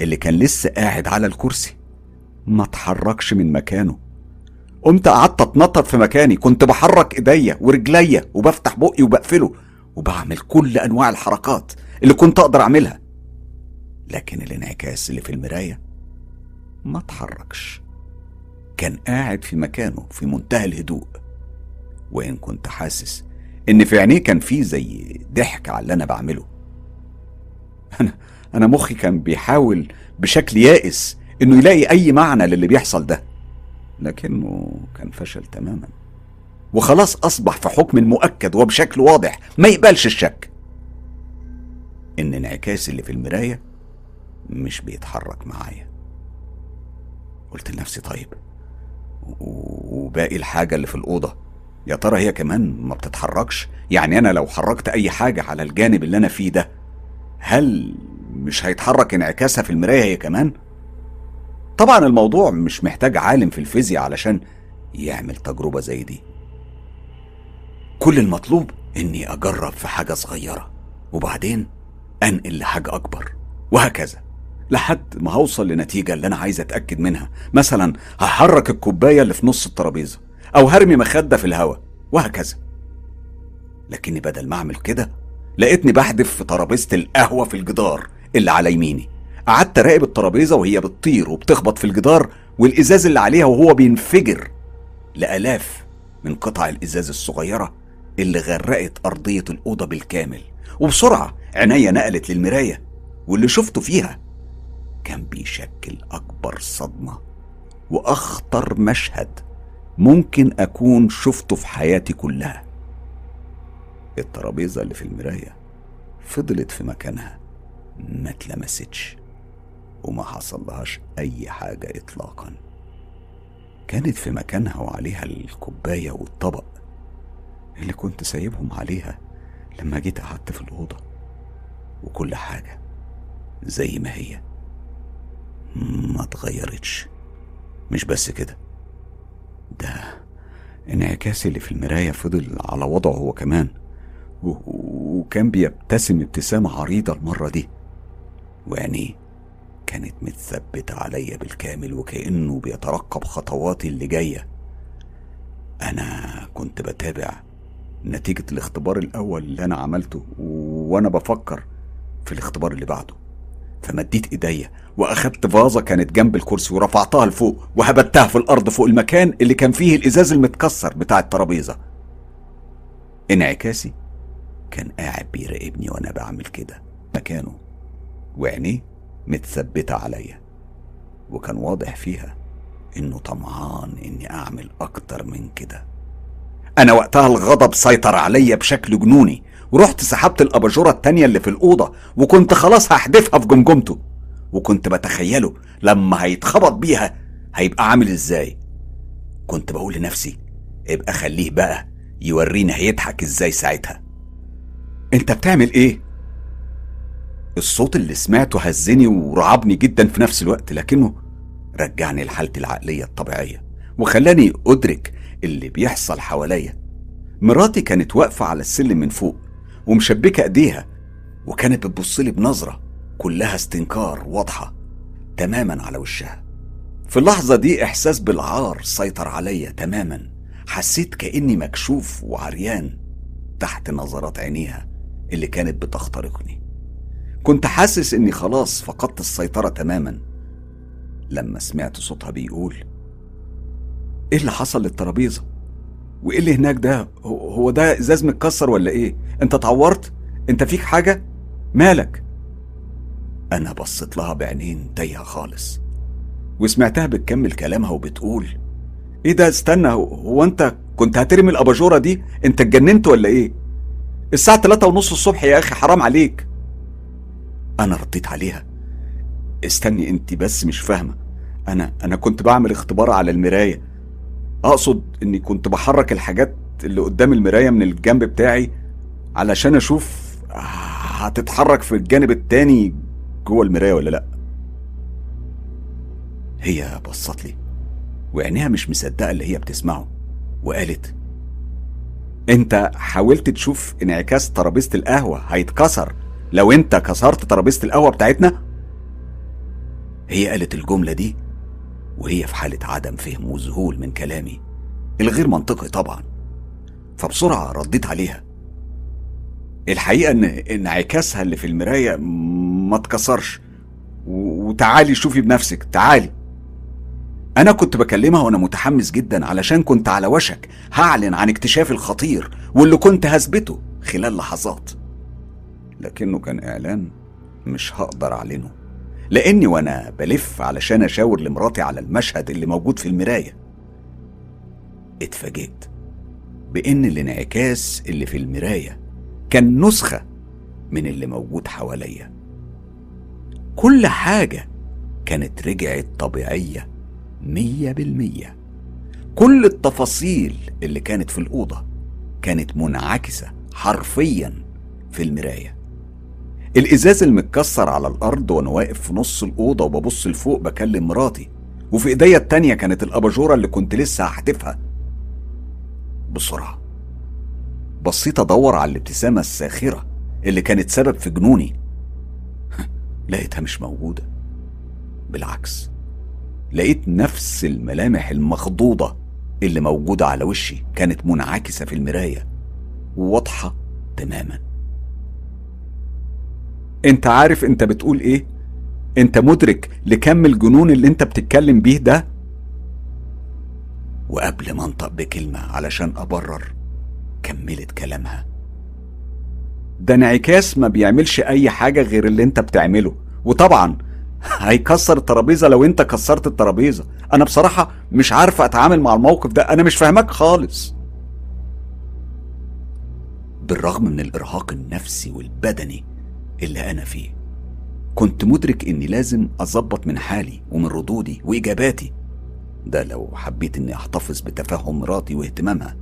اللي كان لسه قاعد على الكرسي ما اتحركش من مكانه. قمت قعدت أتنطط في مكاني كنت بحرك إيديا ورجليا وبفتح بقي وبقفله وبعمل كل أنواع الحركات اللي كنت أقدر أعملها. لكن الانعكاس اللي في المراية ما اتحركش. كان قاعد في مكانه في منتهى الهدوء. وإن كنت حاسس إن في عينيه كان في زي ضحك على اللي أنا بعمله. أنا أنا مخي كان بيحاول بشكل يائس إنه يلاقي أي معنى للي بيحصل ده. لكنه كان فشل تماما. وخلاص أصبح في حكم مؤكد وبشكل واضح. ما يقبلش الشك. إن انعكاس اللي في المراية مش بيتحرك معايا. قلت لنفسي طيب وباقي الحاجة اللي في الأوضة. يا ترى هي كمان ما بتتحركش؟ يعني أنا لو حركت أي حاجة على الجانب اللي أنا فيه ده هل مش هيتحرك انعكاسها في المراية هي كمان؟ طبعا الموضوع مش محتاج عالم في الفيزياء علشان يعمل تجربة زي دي. كل المطلوب إني أجرب في حاجة صغيرة وبعدين أنقل لحاجة أكبر وهكذا. لحد ما هوصل لنتيجة اللي أنا عايز أتأكد منها. مثلا هحرك الكوباية اللي في نص الترابيزة أو هرمي مخدة في الهواء وهكذا. لكني بدل ما أعمل كده لقيتني بحدف في ترابيزة القهوة في الجدار اللي على يميني. قعدت اراقب الترابيزة وهي بتطير وبتخبط في الجدار والإزاز اللي عليها وهو بينفجر. لآلاف من قطع الإزاز الصغيرة اللي غرقت أرضية الأوضة بالكامل. وبسرعة عينيا نقلت للمراية واللي شفته فيها كان بيشكل أكبر صدمة وأخطر مشهد ممكن أكون شفته في حياتي كلها. الترابيزة اللي في المراية فضلت في مكانها ما اتلمستش. وما حصلهاش أي حاجة إطلاقا. كانت في مكانها وعليها الكوباية والطبق اللي كنت سايبهم عليها لما جيت قعدت في الأوضة. وكل حاجة زي ما هي ما اتغيرتش. مش بس كده ده انعكاس اللي في المراية فضل على وضعه هو كمان. وكان بيبتسم ابتسامة عريضة المرة دي. وعينيه كانت متثبتة عليا بالكامل وكأنه بيترقب خطواتي اللي جاية. أنا كنت بتابع نتيجة الاختبار الأول اللي أنا عملته وأنا بفكر في الاختبار اللي بعده. فمديت إيديا وأخدت فازة كانت جنب الكرسي ورفعتها لفوق وهبتها في الأرض فوق المكان اللي كان فيه الإزاز المتكسر بتاع الترابيزة. انعكاسي كان قاعد بيراقبني وأنا بعمل كده. مكانه. وعينيه. متثبتة عليا. وكان واضح فيها إنه طمعان إني أعمل أكتر من كده. أنا وقتها الغضب سيطر عليا بشكل جنوني. ورحت سحبت الأباجورة التانية اللي في الأوضة وكنت خلاص هحدفها في جمجمته. وكنت بتخيله لما هيتخبط بيها هيبقى عامل إزاي. كنت بقول لنفسي ابقى خليه بقى يورينا هيضحك إزاي ساعتها. أنت بتعمل إيه؟ الصوت اللي سمعته هزني ورعبني جدا في نفس الوقت لكنه رجعني لحالتي العقلية الطبيعية وخلاني أدرك اللي بيحصل حواليا. مراتي كانت واقفة على السلم من فوق ومشبكة أيديها وكانت بتبصلي بنظرة كلها استنكار واضحة تماما على وشها. في اللحظة دي إحساس بالعار سيطر عليا تماما. حسيت كأني مكشوف وعريان تحت نظرات عينيها اللي كانت بتخترقني. كنت حاسس إني خلاص فقدت السيطرة تماما. لما سمعت صوتها بيقول إيه اللي حصل للترابيزة؟ وإيه اللي هناك ده؟ هو ده إزاز متكسر ولا إيه؟ أنت اتعورت؟ أنت فيك حاجة؟ مالك؟ أنا بصيت لها بعينين تايهة خالص وسمعتها بتكمل كلامها وبتقول إيه ده؟ استنى هو أنت كنت هترمي الأباجورة دي؟ أنت اتجننت ولا إيه؟ الساعة 3 ونص الصبح يا أخي حرام عليك. أنا رديت عليها. استني انت بس مش فاهمة. أنا أنا كنت بعمل اختبار على المراية. أقصد إني كنت بحرك الحاجات اللي قدام المراية من الجنب بتاعي علشان أشوف هتتحرك في الجانب التاني جوه المراية ولا لأ. هي بصت لي وعينيها مش مصدقة اللي هي بتسمعه وقالت أنت حاولت تشوف انعكاس ترابيزة القهوة هيتكسر؟ لو انت كسرت ترابيزة القهوة بتاعتنا؟ هي قالت الجملة دي وهي في حالة عدم فهم وذهول من كلامي الغير منطقي طبعا. فبسرعة رديت عليها. الحقيقة ان انعكاسها اللي في المراية ما اتكسرش. وتعالي شوفي بنفسك تعالي. أنا كنت بكلمها وأنا متحمس جدا علشان كنت على وشك هعلن عن اكتشافي الخطير واللي كنت هثبته خلال لحظات. لكنه كان إعلان مش هقدر أعلنه. لأني وأنا بلف علشان أشاور لمراتي على المشهد اللي موجود في المراية. اتفاجئت بإن الانعكاس اللي في المراية كان نسخة من اللي موجود حواليا. كل حاجة كانت رجعت طبيعية مية بالمية. كل التفاصيل اللي كانت في الأوضة كانت منعكسة حرفيا في المراية. الإزاز المتكسر على الأرض وأنا واقف في نص الأوضة وببص لفوق بكلم مراتي. وفي إيديا التانية كانت الأباجورة اللي كنت لسه هحتفها. بسرعة. بصيت أدور على الابتسامة الساخرة اللي كانت سبب في جنوني. لقيتها مش موجودة. بالعكس. لقيت نفس الملامح المخضوضة اللي موجودة على وشي كانت منعكسة في المراية. وواضحه تماما. انت عارف انت بتقول إيه؟ انت مدرك لكم الجنون اللي انت بتتكلم بيه ده؟ وقبل ما انطق بكلمة علشان أبرر كملت كلامها. ده انعكاس ما بيعملش أي حاجة غير اللي انت بتعمله. وطبعا هيكسر الترابيزة لو انت كسرت الترابيزة. أنا بصراحة مش عارفه أتعامل مع الموقف ده. أنا مش فاهمك خالص. بالرغم من الإرهاق النفسي والبدني اللي أنا فيه. كنت مدرك إني لازم أظبط من حالي ومن ردودي وإجاباتي. ده لو حبيت إني أحتفظ بتفهم مراتي واهتمامها.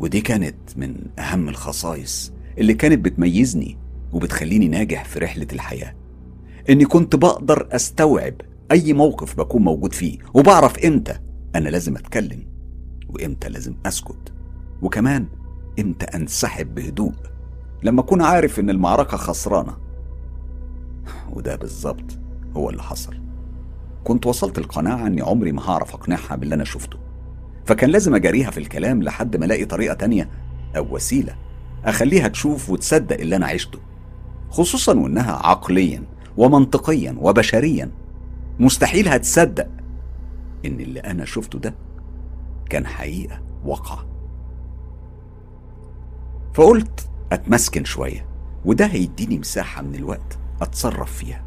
ودي كانت من أهم الخصائص اللي كانت بتميزني وبتخليني ناجح في رحلة الحياة. إني كنت بقدر أستوعب أي موقف بكون موجود فيه وبعرف إمتى أنا لازم أتكلم وإمتى لازم أسكت. وكمان إمتى أنسحب بهدوء لما أكون عارف إن المعركة خسرانة. وده بالظبط هو اللي حصل. كنت وصلت القناعة إني عمري ما هعرف أقنعها باللي أنا شفته. فكان لازم أجاريها في الكلام لحد ما ألاقي طريقة تانية أو وسيلة أخليها تشوف وتصدق اللي أنا عشته. خصوصا وإنها عقليا ومنطقيا وبشريا. مستحيل هتصدق إن اللي أنا شفته ده كان حقيقة واقعة. فقلت أتمسكن شوية وده هيديني مساحة من الوقت أتصرف فيها.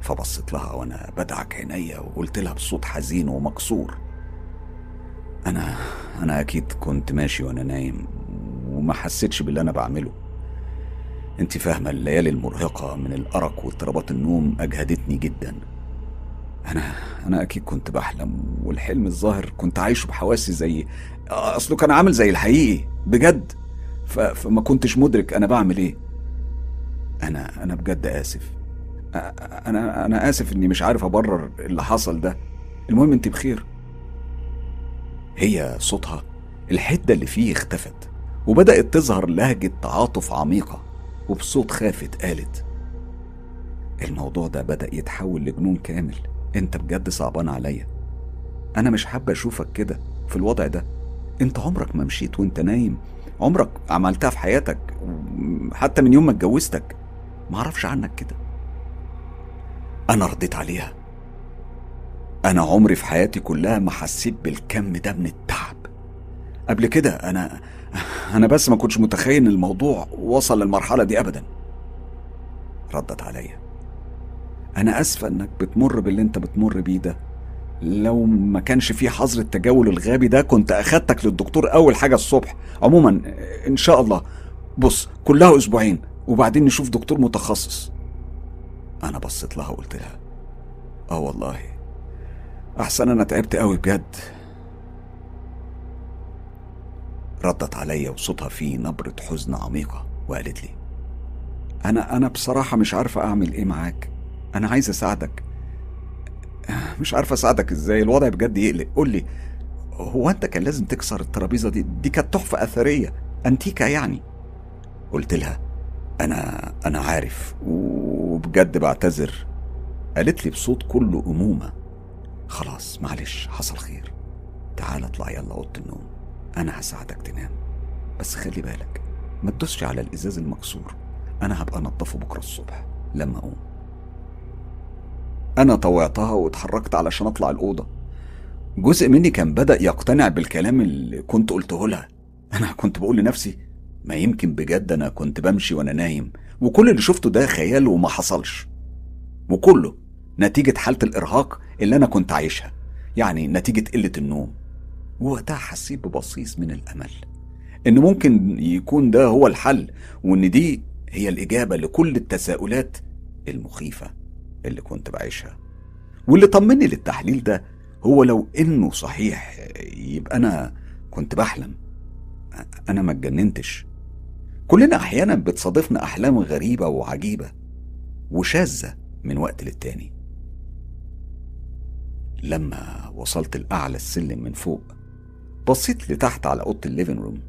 فبصيت لها وأنا بدعك عينيا وقلت لها بصوت حزين ومكسور. أنا أنا أكيد كنت ماشي وأنا نايم وما حسيتش باللي أنا بعمله. أنت فاهمة الليالي المرهقة من الأرق واضطرابات النوم أجهدتني جدا. أنا أنا أكيد كنت بحلم والحلم الظاهر كنت عايشه بحواسي زي أصله كان عامل زي الحقيقي بجد. فما كنتش مدرك أنا بعمل إيه. أنا أنا بجد آسف. أنا أنا آسف إني مش عارف أبرر اللي حصل ده. المهم أنت بخير. هي صوتها الحده اللي فيه اختفت وبدأت تظهر لهجة تعاطف عميقة وبصوت خافت قالت الموضوع ده بدأ يتحول لجنون كامل. أنت بجد صعبان عليا. أنا مش حابة أشوفك كده في الوضع ده. أنت عمرك ما مشيت وأنت نايم عمرك عملتها في حياتك حتى من يوم ما اتجوزتك معرفش عنك كده. أنا رديت عليها. أنا عمري في حياتي كلها ما حسيت بالكم ده من التعب. قبل كده أنا أنا بس ما كنتش متخيل الموضوع وصل للمرحلة دي ابدا. ردت عليا. أنا آسفة إنك بتمر باللي أنت بتمر بيه ده. لو ما كانش في حظر التجول الغابي ده كنت أخدتك للدكتور أول حاجة الصبح. عموما إن شاء الله. بص كلها أسبوعين وبعدين نشوف دكتور متخصص. أنا بصيت لها وقلت لها آه والله. أحسن أنا تعبت قوي بجد. ردت عليا وصوتها فيه نبرة حزن عميقة وقالت لي أنا أنا بصراحة مش عارفة أعمل إيه معاك. أنا عايز أساعدك. مش عارفة أساعدك إزاي الوضع بجد يقلق. قول لي هو أنت كان لازم تكسر الترابيزة دي؟ دي كانت تحفة أثرية أنتيكا يعني. قلت لها أنا أنا عارف وبجد بعتذر. قالت لي بصوت كله أمومة. خلاص معلش حصل خير. تعال اطلع يلا أوضة النوم. أنا هساعدك تنام. بس خلي بالك ما تدوسش على الإزاز المكسور. أنا هبقى أنضفه بكرة الصبح لما أقوم. أنا طوعتها واتحركت علشان أطلع الأوضة. جزء مني كان بدأ يقتنع بالكلام اللي كنت قلته لها. أنا كنت بقول لنفسي ما يمكن بجد أنا كنت بمشي وأنا نايم وكل اللي شفته ده خيال وما حصلش. وكله نتيجة حالة الإرهاق اللي أنا كنت عايشها يعني نتيجة قلة النوم. ووقتها حسيت ببصيص من الأمل إن ممكن يكون ده هو الحل وإن دي هي الإجابة لكل التساؤلات المخيفة. اللي كنت بعيشها. واللي طمني للتحليل ده هو لو إنه صحيح يبقى أنا كنت بحلم. أنا ما اتجننتش. كلنا أحيانا بتصادفنا أحلام غريبة وعجيبة وشاذة من وقت للتاني. لما وصلت لأعلى السلم من فوق بصيت لتحت على أوضة الليفين روم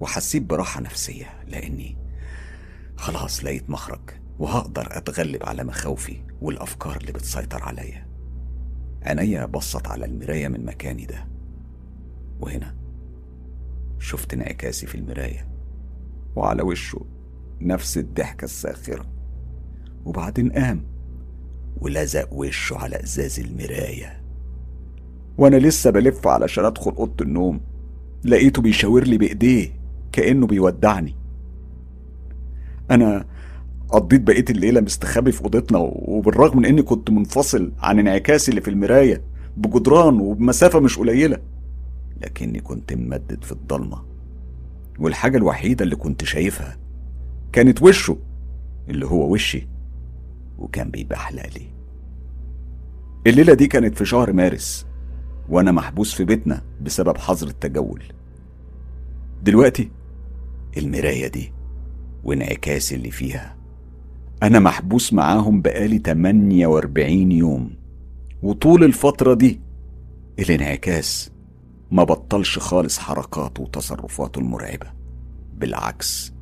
وحسيت براحة نفسية لأني خلاص لقيت مخرج. وهقدر أتغلب على مخاوفي والأفكار اللي بتسيطر عليا. عينيا بصت على المراية من مكاني ده. وهنا شفت انعكاسي في المراية وعلى وشه نفس الضحكة الساخرة. وبعدين قام ولزق وشه على إزاز المراية. وأنا لسه بلف علشان ادخل اوضة النوم. لقيته بيشاور لي بإيديه كأنه بيودعني. أنا قضيت بقية الليلة مستخبي في أوضتنا وبالرغم من إني كنت منفصل عن انعكاسي اللي في المراية بجدران وبمسافة مش قليلة لكني كنت ممدد في الضلمة. والحاجة الوحيدة اللي كنت شايفها كانت وشه اللي هو وشي وكان بيبحلق لي الليلة دي كانت في شهر مارس وأنا محبوس في بيتنا بسبب حظر التجول. دلوقتي المراية دي وانعكاسي اللي فيها أنا محبوس معاهم بقالي 48 يوم وطول الفترة دي الانعكاس ما بطلش خالص حركاته وتصرفاته المرعبة بالعكس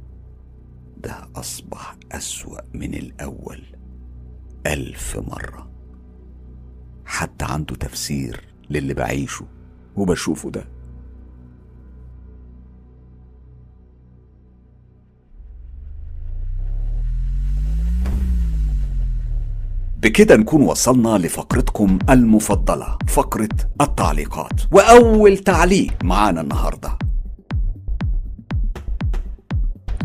ده أصبح أسوأ من الأول ألف مرة. حتى عنده تفسير للي بعيشه وبشوفه ده. بكده نكون وصلنا لفقرتكم المفضلة فقرة التعليقات. وأول تعليق معانا النهاردة.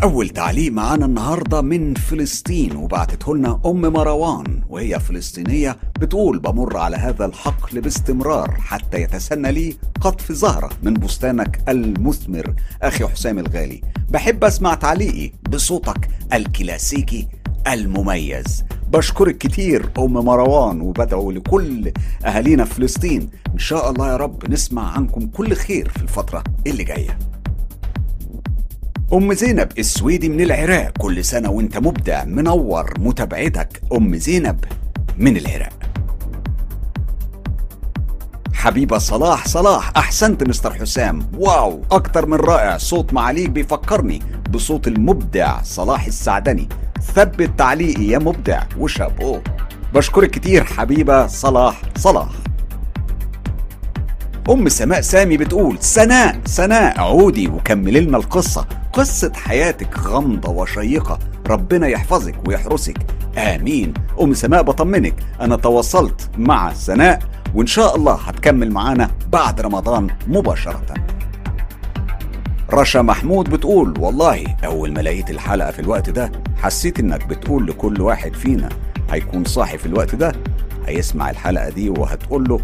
أول تعليق معانا النهاردة من فلسطين وبعتته لنا أم مروان وهي فلسطينية بتقول بمر على هذا الحقل باستمرار حتى يتسنى لي قطف زهرة من بستانك المثمر. أخي حسام الغالي بحب أسمع تعليقي بصوتك الكلاسيكي المميز. بشكرك كتير أم مروان وبدعو لكل أهالينا في فلسطين. إن شاء الله يا رب نسمع عنكم كل خير في الفترة اللي جاية. أم زينب السويدي من العراق. كل سنة وأنت مبدع منور متابعتك أم زينب من العراق. حبيبة صلاح صلاح أحسنت مستر حسام. واو أكتر من رائع. صوت معاليك بيفكرني بصوت المبدع صلاح السعدني. ثبت تعليقي يا مبدع. وشابو بشكرك كتير حبيبة صلاح صلاح. أم سماء سامي بتقول سناء سناء عودي وكملي لنا القصة. قصة حياتك غامضة وشيقة. ربنا يحفظك ويحرسك. آمين. أم سماء بطمنك. أنا تواصلت مع سناء. وإن شاء الله هتكمل معانا بعد رمضان مباشرةً. رشا محمود بتقول والله أول ما لقيت الحلقة في الوقت ده حسيت إنك بتقول لكل واحد فينا هيكون صاحي في الوقت ده هيسمع الحلقة دي وهتقول له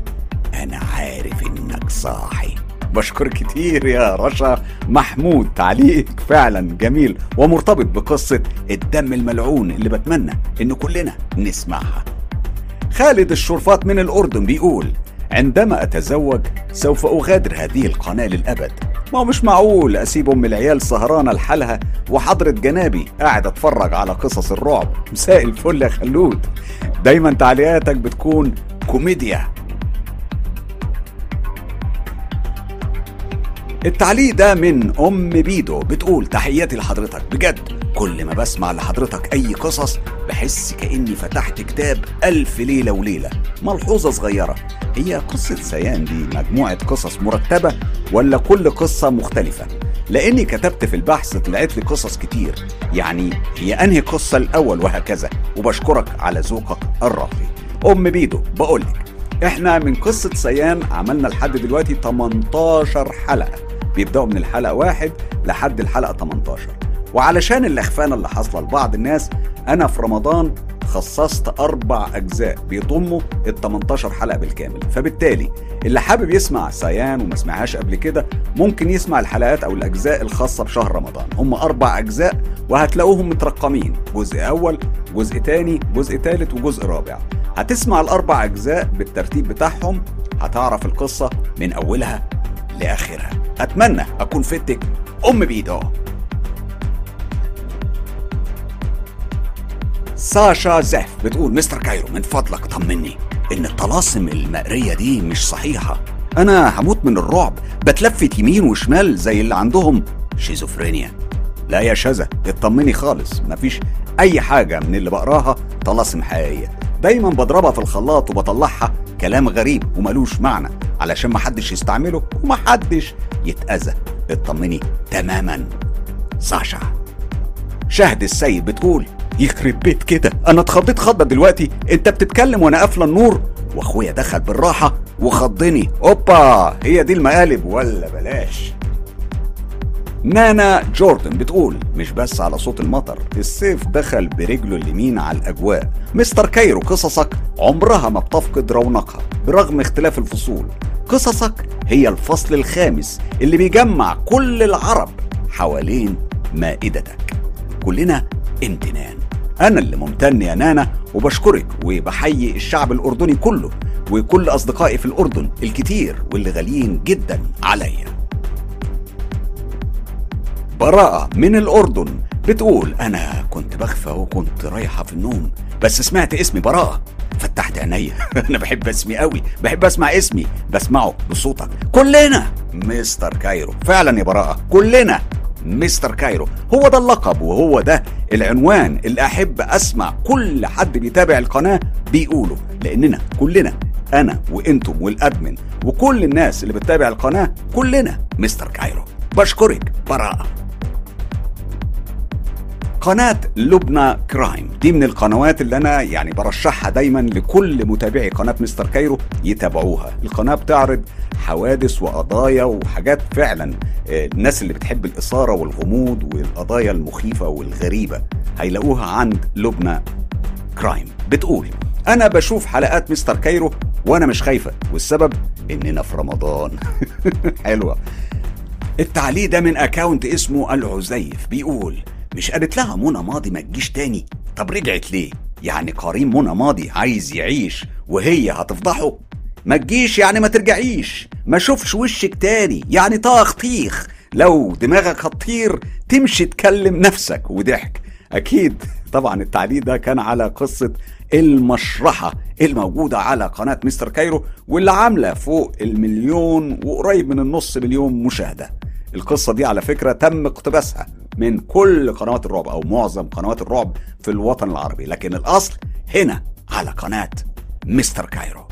أنا عارف إنك صاحي. بشكر كتير يا رشا محمود تعليقك فعلا جميل ومرتبط بقصة الدم الملعون اللي بتمنى إن كلنا نسمعها. خالد الشرفات من الأردن بيقول عندما أتزوج سوف أغادر هذه القناة للأبد. ما هو مش معقول أسيب أم العيال سهرانة لحالها وحضرة جنابي قاعد أتفرج على قصص الرعب. مساء الفل يا خلود. دايما تعليقاتك بتكون كوميديا. التعليق ده من أم بيدو بتقول تحياتي لحضرتك. بجد كل ما بسمع لحضرتك أي قصص بحس كأني فتحت كتاب ألف ليلة وليلة ملحوظة صغيرة. هي قصة سيان دي مجموعة قصص مرتبة ولا كل قصة مختلفة؟ لأني كتبت في البحث طلعت لي قصص كتير. يعني هي أنهي قصة الأول وهكذا. وبشكرك على ذوقك الراقي أم بيدو بقولك إحنا من قصة سيان عملنا لحد دلوقتي 18 حلقة. بيبدأوا من الحلقة واحد لحد الحلقة 18 وعلشان الأخفانة اللي حاصلة لبعض الناس أنا في رمضان خصصت أربع أجزاء بيضموا ال 18 حلقة بالكامل. فبالتالي اللي حابب يسمع سيان وما سمعهاش قبل كده ممكن يسمع الحلقات أو الأجزاء الخاصة بشهر رمضان. هم أربع أجزاء وهتلاقوهم مترقمين. جزء أول جزء تاني جزء تالت وجزء رابع. هتسمع الأربع أجزاء بالترتيب بتاعهم هتعرف القصة من أولها لآخرها. أتمنى أكون فدتك. أم بيدو ساشا زاف. بتقول مستر كايرو من فضلك طمني إن الطلاسم المقريه دي مش صحيحة. أنا هموت من الرعب. بتلفت يمين وشمال زي اللي عندهم شيزوفرينيا. لا يا شذا اطمني خالص. مفيش أي حاجة من اللي بقراها طلاسم حقيقية. دايما بضربها في الخلاط وبطلعها كلام غريب وملوش معنى. علشان محدش يستعمله ومحدش يتأذى. اطمني تماما. ساشا. شهد السيد بتقول يخرب بيت كده. أنا اتخضيت خضة دلوقتي. أنت بتتكلم وأنا قافلة النور. وأخويا دخل بالراحة وخضني. أوبا! هي دي المقالب ولا بلاش؟ نانا جوردن بتقول مش بس على صوت المطر السيف دخل برجله اليمين على الأجواء. مستر كايرو قصصك عمرها ما بتفقد رونقها برغم اختلاف الفصول. قصصك هي الفصل الخامس اللي بيجمع كل العرب حوالين مائدتك. كلنا امتنان. أنا اللي ممتن يا نانا وبشكرك وبحيي الشعب الأردني كله وكل أصدقائي في الأردن الكتير واللي غاليين جدا عليا. براءة من الأردن بتقول أنا كنت بخفى وكنت رايحة في النوم بس سمعت اسمي براءة. فتحت عينيا. أنا بحب اسمي قوي بحب أسمع اسمي بسمعه بصوتك. كلنا مستر كايرو. فعلا يا براءة كلنا مستر كايرو. هو ده اللقب وهو ده العنوان اللي أحب أسمع كل حد بيتابع القناة بيقوله لأننا كلنا أنا وإنتم وال admin وكل الناس اللي بتتابع القناة كلنا مستر كايرو. بشكرك براءة. قناة لبنى كرايم. دي من القنوات اللي أنا يعني برشحها دايما لكل متابعي قناة مستر كايرو يتابعوها. القناة بتعرض حوادث وقضايا وحاجات فعلا آه، الناس اللي بتحب الإثارة والغموض والقضايا المخيفة والغريبة هيلاقوها عند لبنى كرايم. بتقول أنا بشوف حلقات مستر كايرو وأنا مش خايفة والسبب إننا في رمضان. حلوة. التعليق ده من account اسمه العزيف. بيقول مش قالت لها منى ماضي ما تجيش تاني؟ طب رجعت ليه؟ يعني قرين منى ماضي عايز يعيش وهي هتفضحه. ما تجيش يعني ما ترجعيش. ما شوفش وشك تاني. يعني طاخ طيخ لو دماغك هتطير تمشي تكلم نفسك وضحك. أكيد طبعا التعليق ده كان على قصة المشرحة الموجودة على قناة مستر كايرو واللي عاملة فوق المليون وقريب من النص مليون مشاهدة. القصة دي على فكرة تم اقتباسها من كل قنوات الرعب أو معظم قنوات الرعب في الوطن العربي لكن الأصل هنا على قناة مستر كايرو.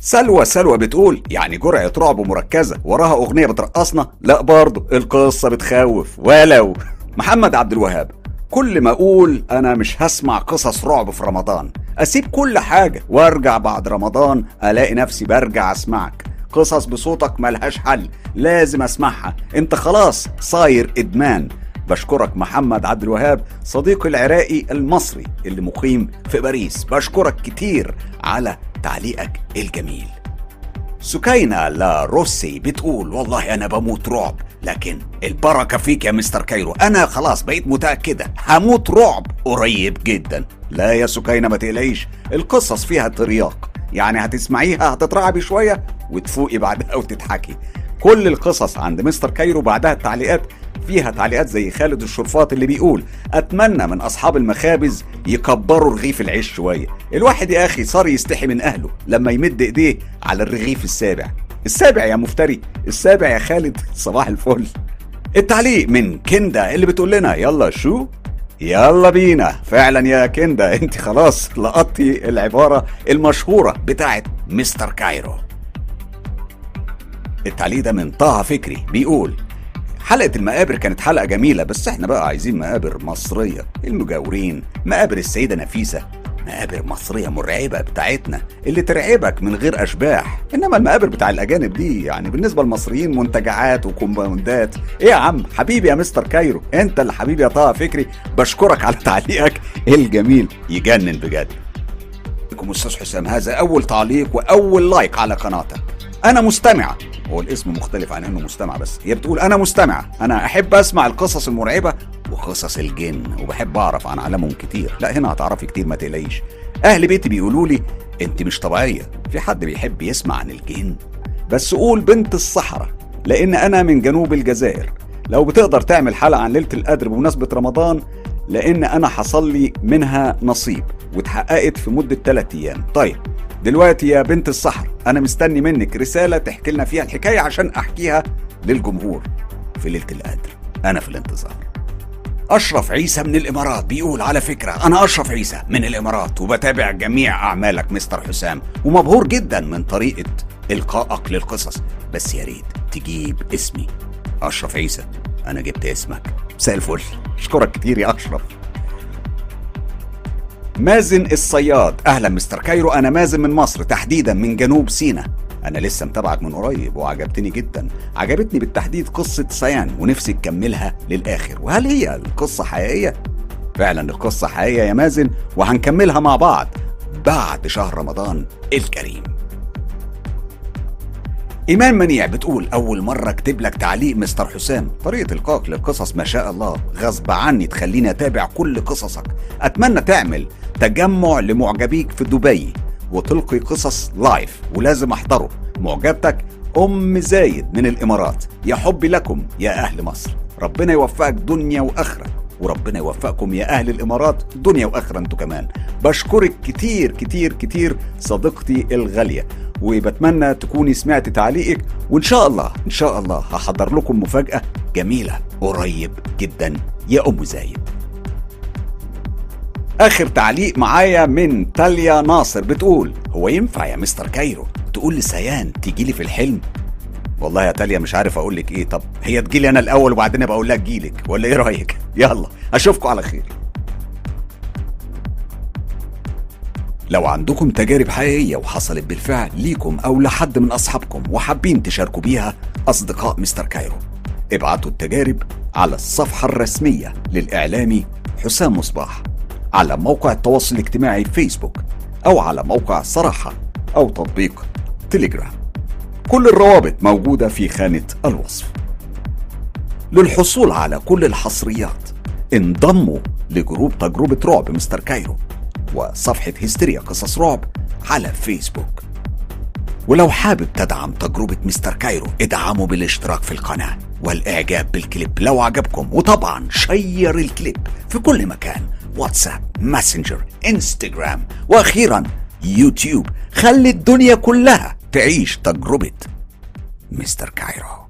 سلوى سلوى بتقول يعني جرعة رعب مركزة وراها أغنية بترقصنا؟ لا برضه القصة بتخوف ولو. محمد عبد الوهاب كل ما أقول أنا مش هسمع قصص رعب في رمضان أسيب كل حاجة وأرجع بعد رمضان ألاقي نفسي برجع أسمعك. قصص بصوتك ملهاش حل. لازم أسمعها. أنت خلاص صاير إدمان. بشكرك محمد عبد الوهاب صديقي العراقي المصري اللي مقيم في باريس. بشكرك كتير على تعليقك الجميل. سكينة لا روسي بتقول والله أنا بموت رعب. لكن البركة فيك يا مستر كايرو. أنا خلاص بقيت متأكدة. هموت رعب قريب جدا. لا يا سكينة ما تقلقيش. القصص فيها ترياق. يعني هتسمعيها هتترعبي شوية وتفوقي بعدها وتضحكي. كل القصص عند مستر كايرو بعدها التعليقات فيها تعليقات زي خالد الشرفات اللي بيقول أتمنى من أصحاب المخابز يكبروا رغيف العيش شوية. الواحد يا أخي صار يستحي من أهله لما يمد إيديه على الرغيف السابع. السابع يا مفتري السابع يا خالد صباح الفل. التعليق من كندا اللي بتقول لنا يلا شو؟ يلا بينا. فعلا يا كندا انت خلاص لقطتي العبارة المشهورة بتاعت مستر كايرو. التعليق ده من طه فكري بيقول حلقة المقابر كانت حلقة جميلة بس إحنا بقى عايزين مقابر مصرية. المجاورين مقابر السيدة نفيسة مقابر مصرية مرعبة بتاعتنا اللي ترعبك من غير أشباح. إنما المقابر بتاع الأجانب دي يعني بالنسبة للمصريين منتجعات وكومباوندات. إيه يا عم؟ حبيبي يا مستر كايرو أنت اللي حبيبي يا طه فكري بشكرك على تعليقك الجميل. يجنن بجد. أستاذ حسام هذا أول تعليق وأول لايك على قناتك. أنا مستمعة هو الاسم مختلف عن إنه مستمع بس. هي بتقول أنا مستمعة أنا أحب أسمع القصص المرعبة وقصص الجن وبحب أعرف عن عالمهم كتير. لا هنا هتعرفي كتير ما تقلقيش. أهل بيتي بيقولوا لي أنت مش طبيعية. في حد بيحب يسمع عن الجن. بس قول بنت الصحراء لأن أنا من جنوب الجزائر. لو بتقدر تعمل حلقة عن ليلة القدر بمناسبة رمضان لأن أنا حصل لي منها نصيب واتحققت في مدة 3 أيام. طيب دلوقتي يا بنت الصحر أنا مستني منك رسالة تحكي لنا فيها الحكاية عشان أحكيها للجمهور في ليلة القدر أنا في الانتظار. أشرف عيسى من الإمارات بيقول على فكرة أنا أشرف عيسى من الإمارات وبتابع جميع أعمالك مستر حسام ومبهور جدا من طريقة إلقائك للقصص بس يا ريت تجيب اسمي. أشرف عيسى أنا جبت اسمك. مساء الفل. أشكرك كتير يا أشرف. مازن الصياد. أهلا مستر كايرو. أنا مازن من مصر تحديدا من جنوب سيناء. أنا لسه متابعك من قريب وعجبتني جدا. عجبتني بالتحديد قصة سيان ونفسي تكملها للآخر. وهل هي القصة حقيقية؟ فعلا القصة حقيقية يا مازن وهنكملها مع بعض بعد شهر رمضان الكريم. إيمان منيع بتقول أول مرة أكتب لك تعليق مستر حسام. طريقة إلقائك للقصص ما شاء الله غصب عني تخليني أتابع كل قصصك. أتمنى تعمل تجمع لمعجبيك في دبي وتلقي قصص لايف ولازم أحضره. معجبتك أم زايد من الإمارات. يا حبي لكم يا أهل مصر. ربنا يوفقك دنيا وآخرة. وربنا يوفقكم يا أهل الإمارات دنيا وآخرة أنتوا كمان. بشكرك كتير كتير كتير صديقتي الغالية. وبتمنى تكوني سمعت تعليقك. وإن شاء الله إن شاء الله هحضر لكم مفاجأة جميلة قريب جدا. يا أم زايد. آخر تعليق معايا من تاليا ناصر بتقول هو ينفع يا مستر كايرو تقول لسيان تيجي في الحلم؟ والله يا تاليا مش عارف أقول لك إيه. طب هي تجيلي أنا الأول وبعدين أبقى أقول لها ولا إيه رأيك؟ يلا أشوفكم على خير. لو عندكم تجارب حقيقية وحصلت بالفعل ليكم أو لحد من أصحابكم وحابين تشاركوا بيها أصدقاء مستر كايرو ابعتوا التجارب على الصفحة الرسمية للإعلامي حسام مصباح على موقع التواصل الاجتماعي فيسبوك أو على موقع صراحة أو تطبيق تليجرام. كل الروابط موجودة في خانة الوصف. للحصول على كل الحصريات انضموا ل group تجربة رعب مستر كايرو. وصفحة هستيريا قصص رعب على فيسبوك. ولو حابب تدعم تجربة مستر كايرو ادعموا بالاشتراك في القناة والإعجاب بالكليب لو عجبكم. وطبعا share الكليب في كل مكان واتساب ماسنجر انستجرام وأخيرا يوتيوب. خلي الدنيا كلها تعيش تجربة مستر كايرو.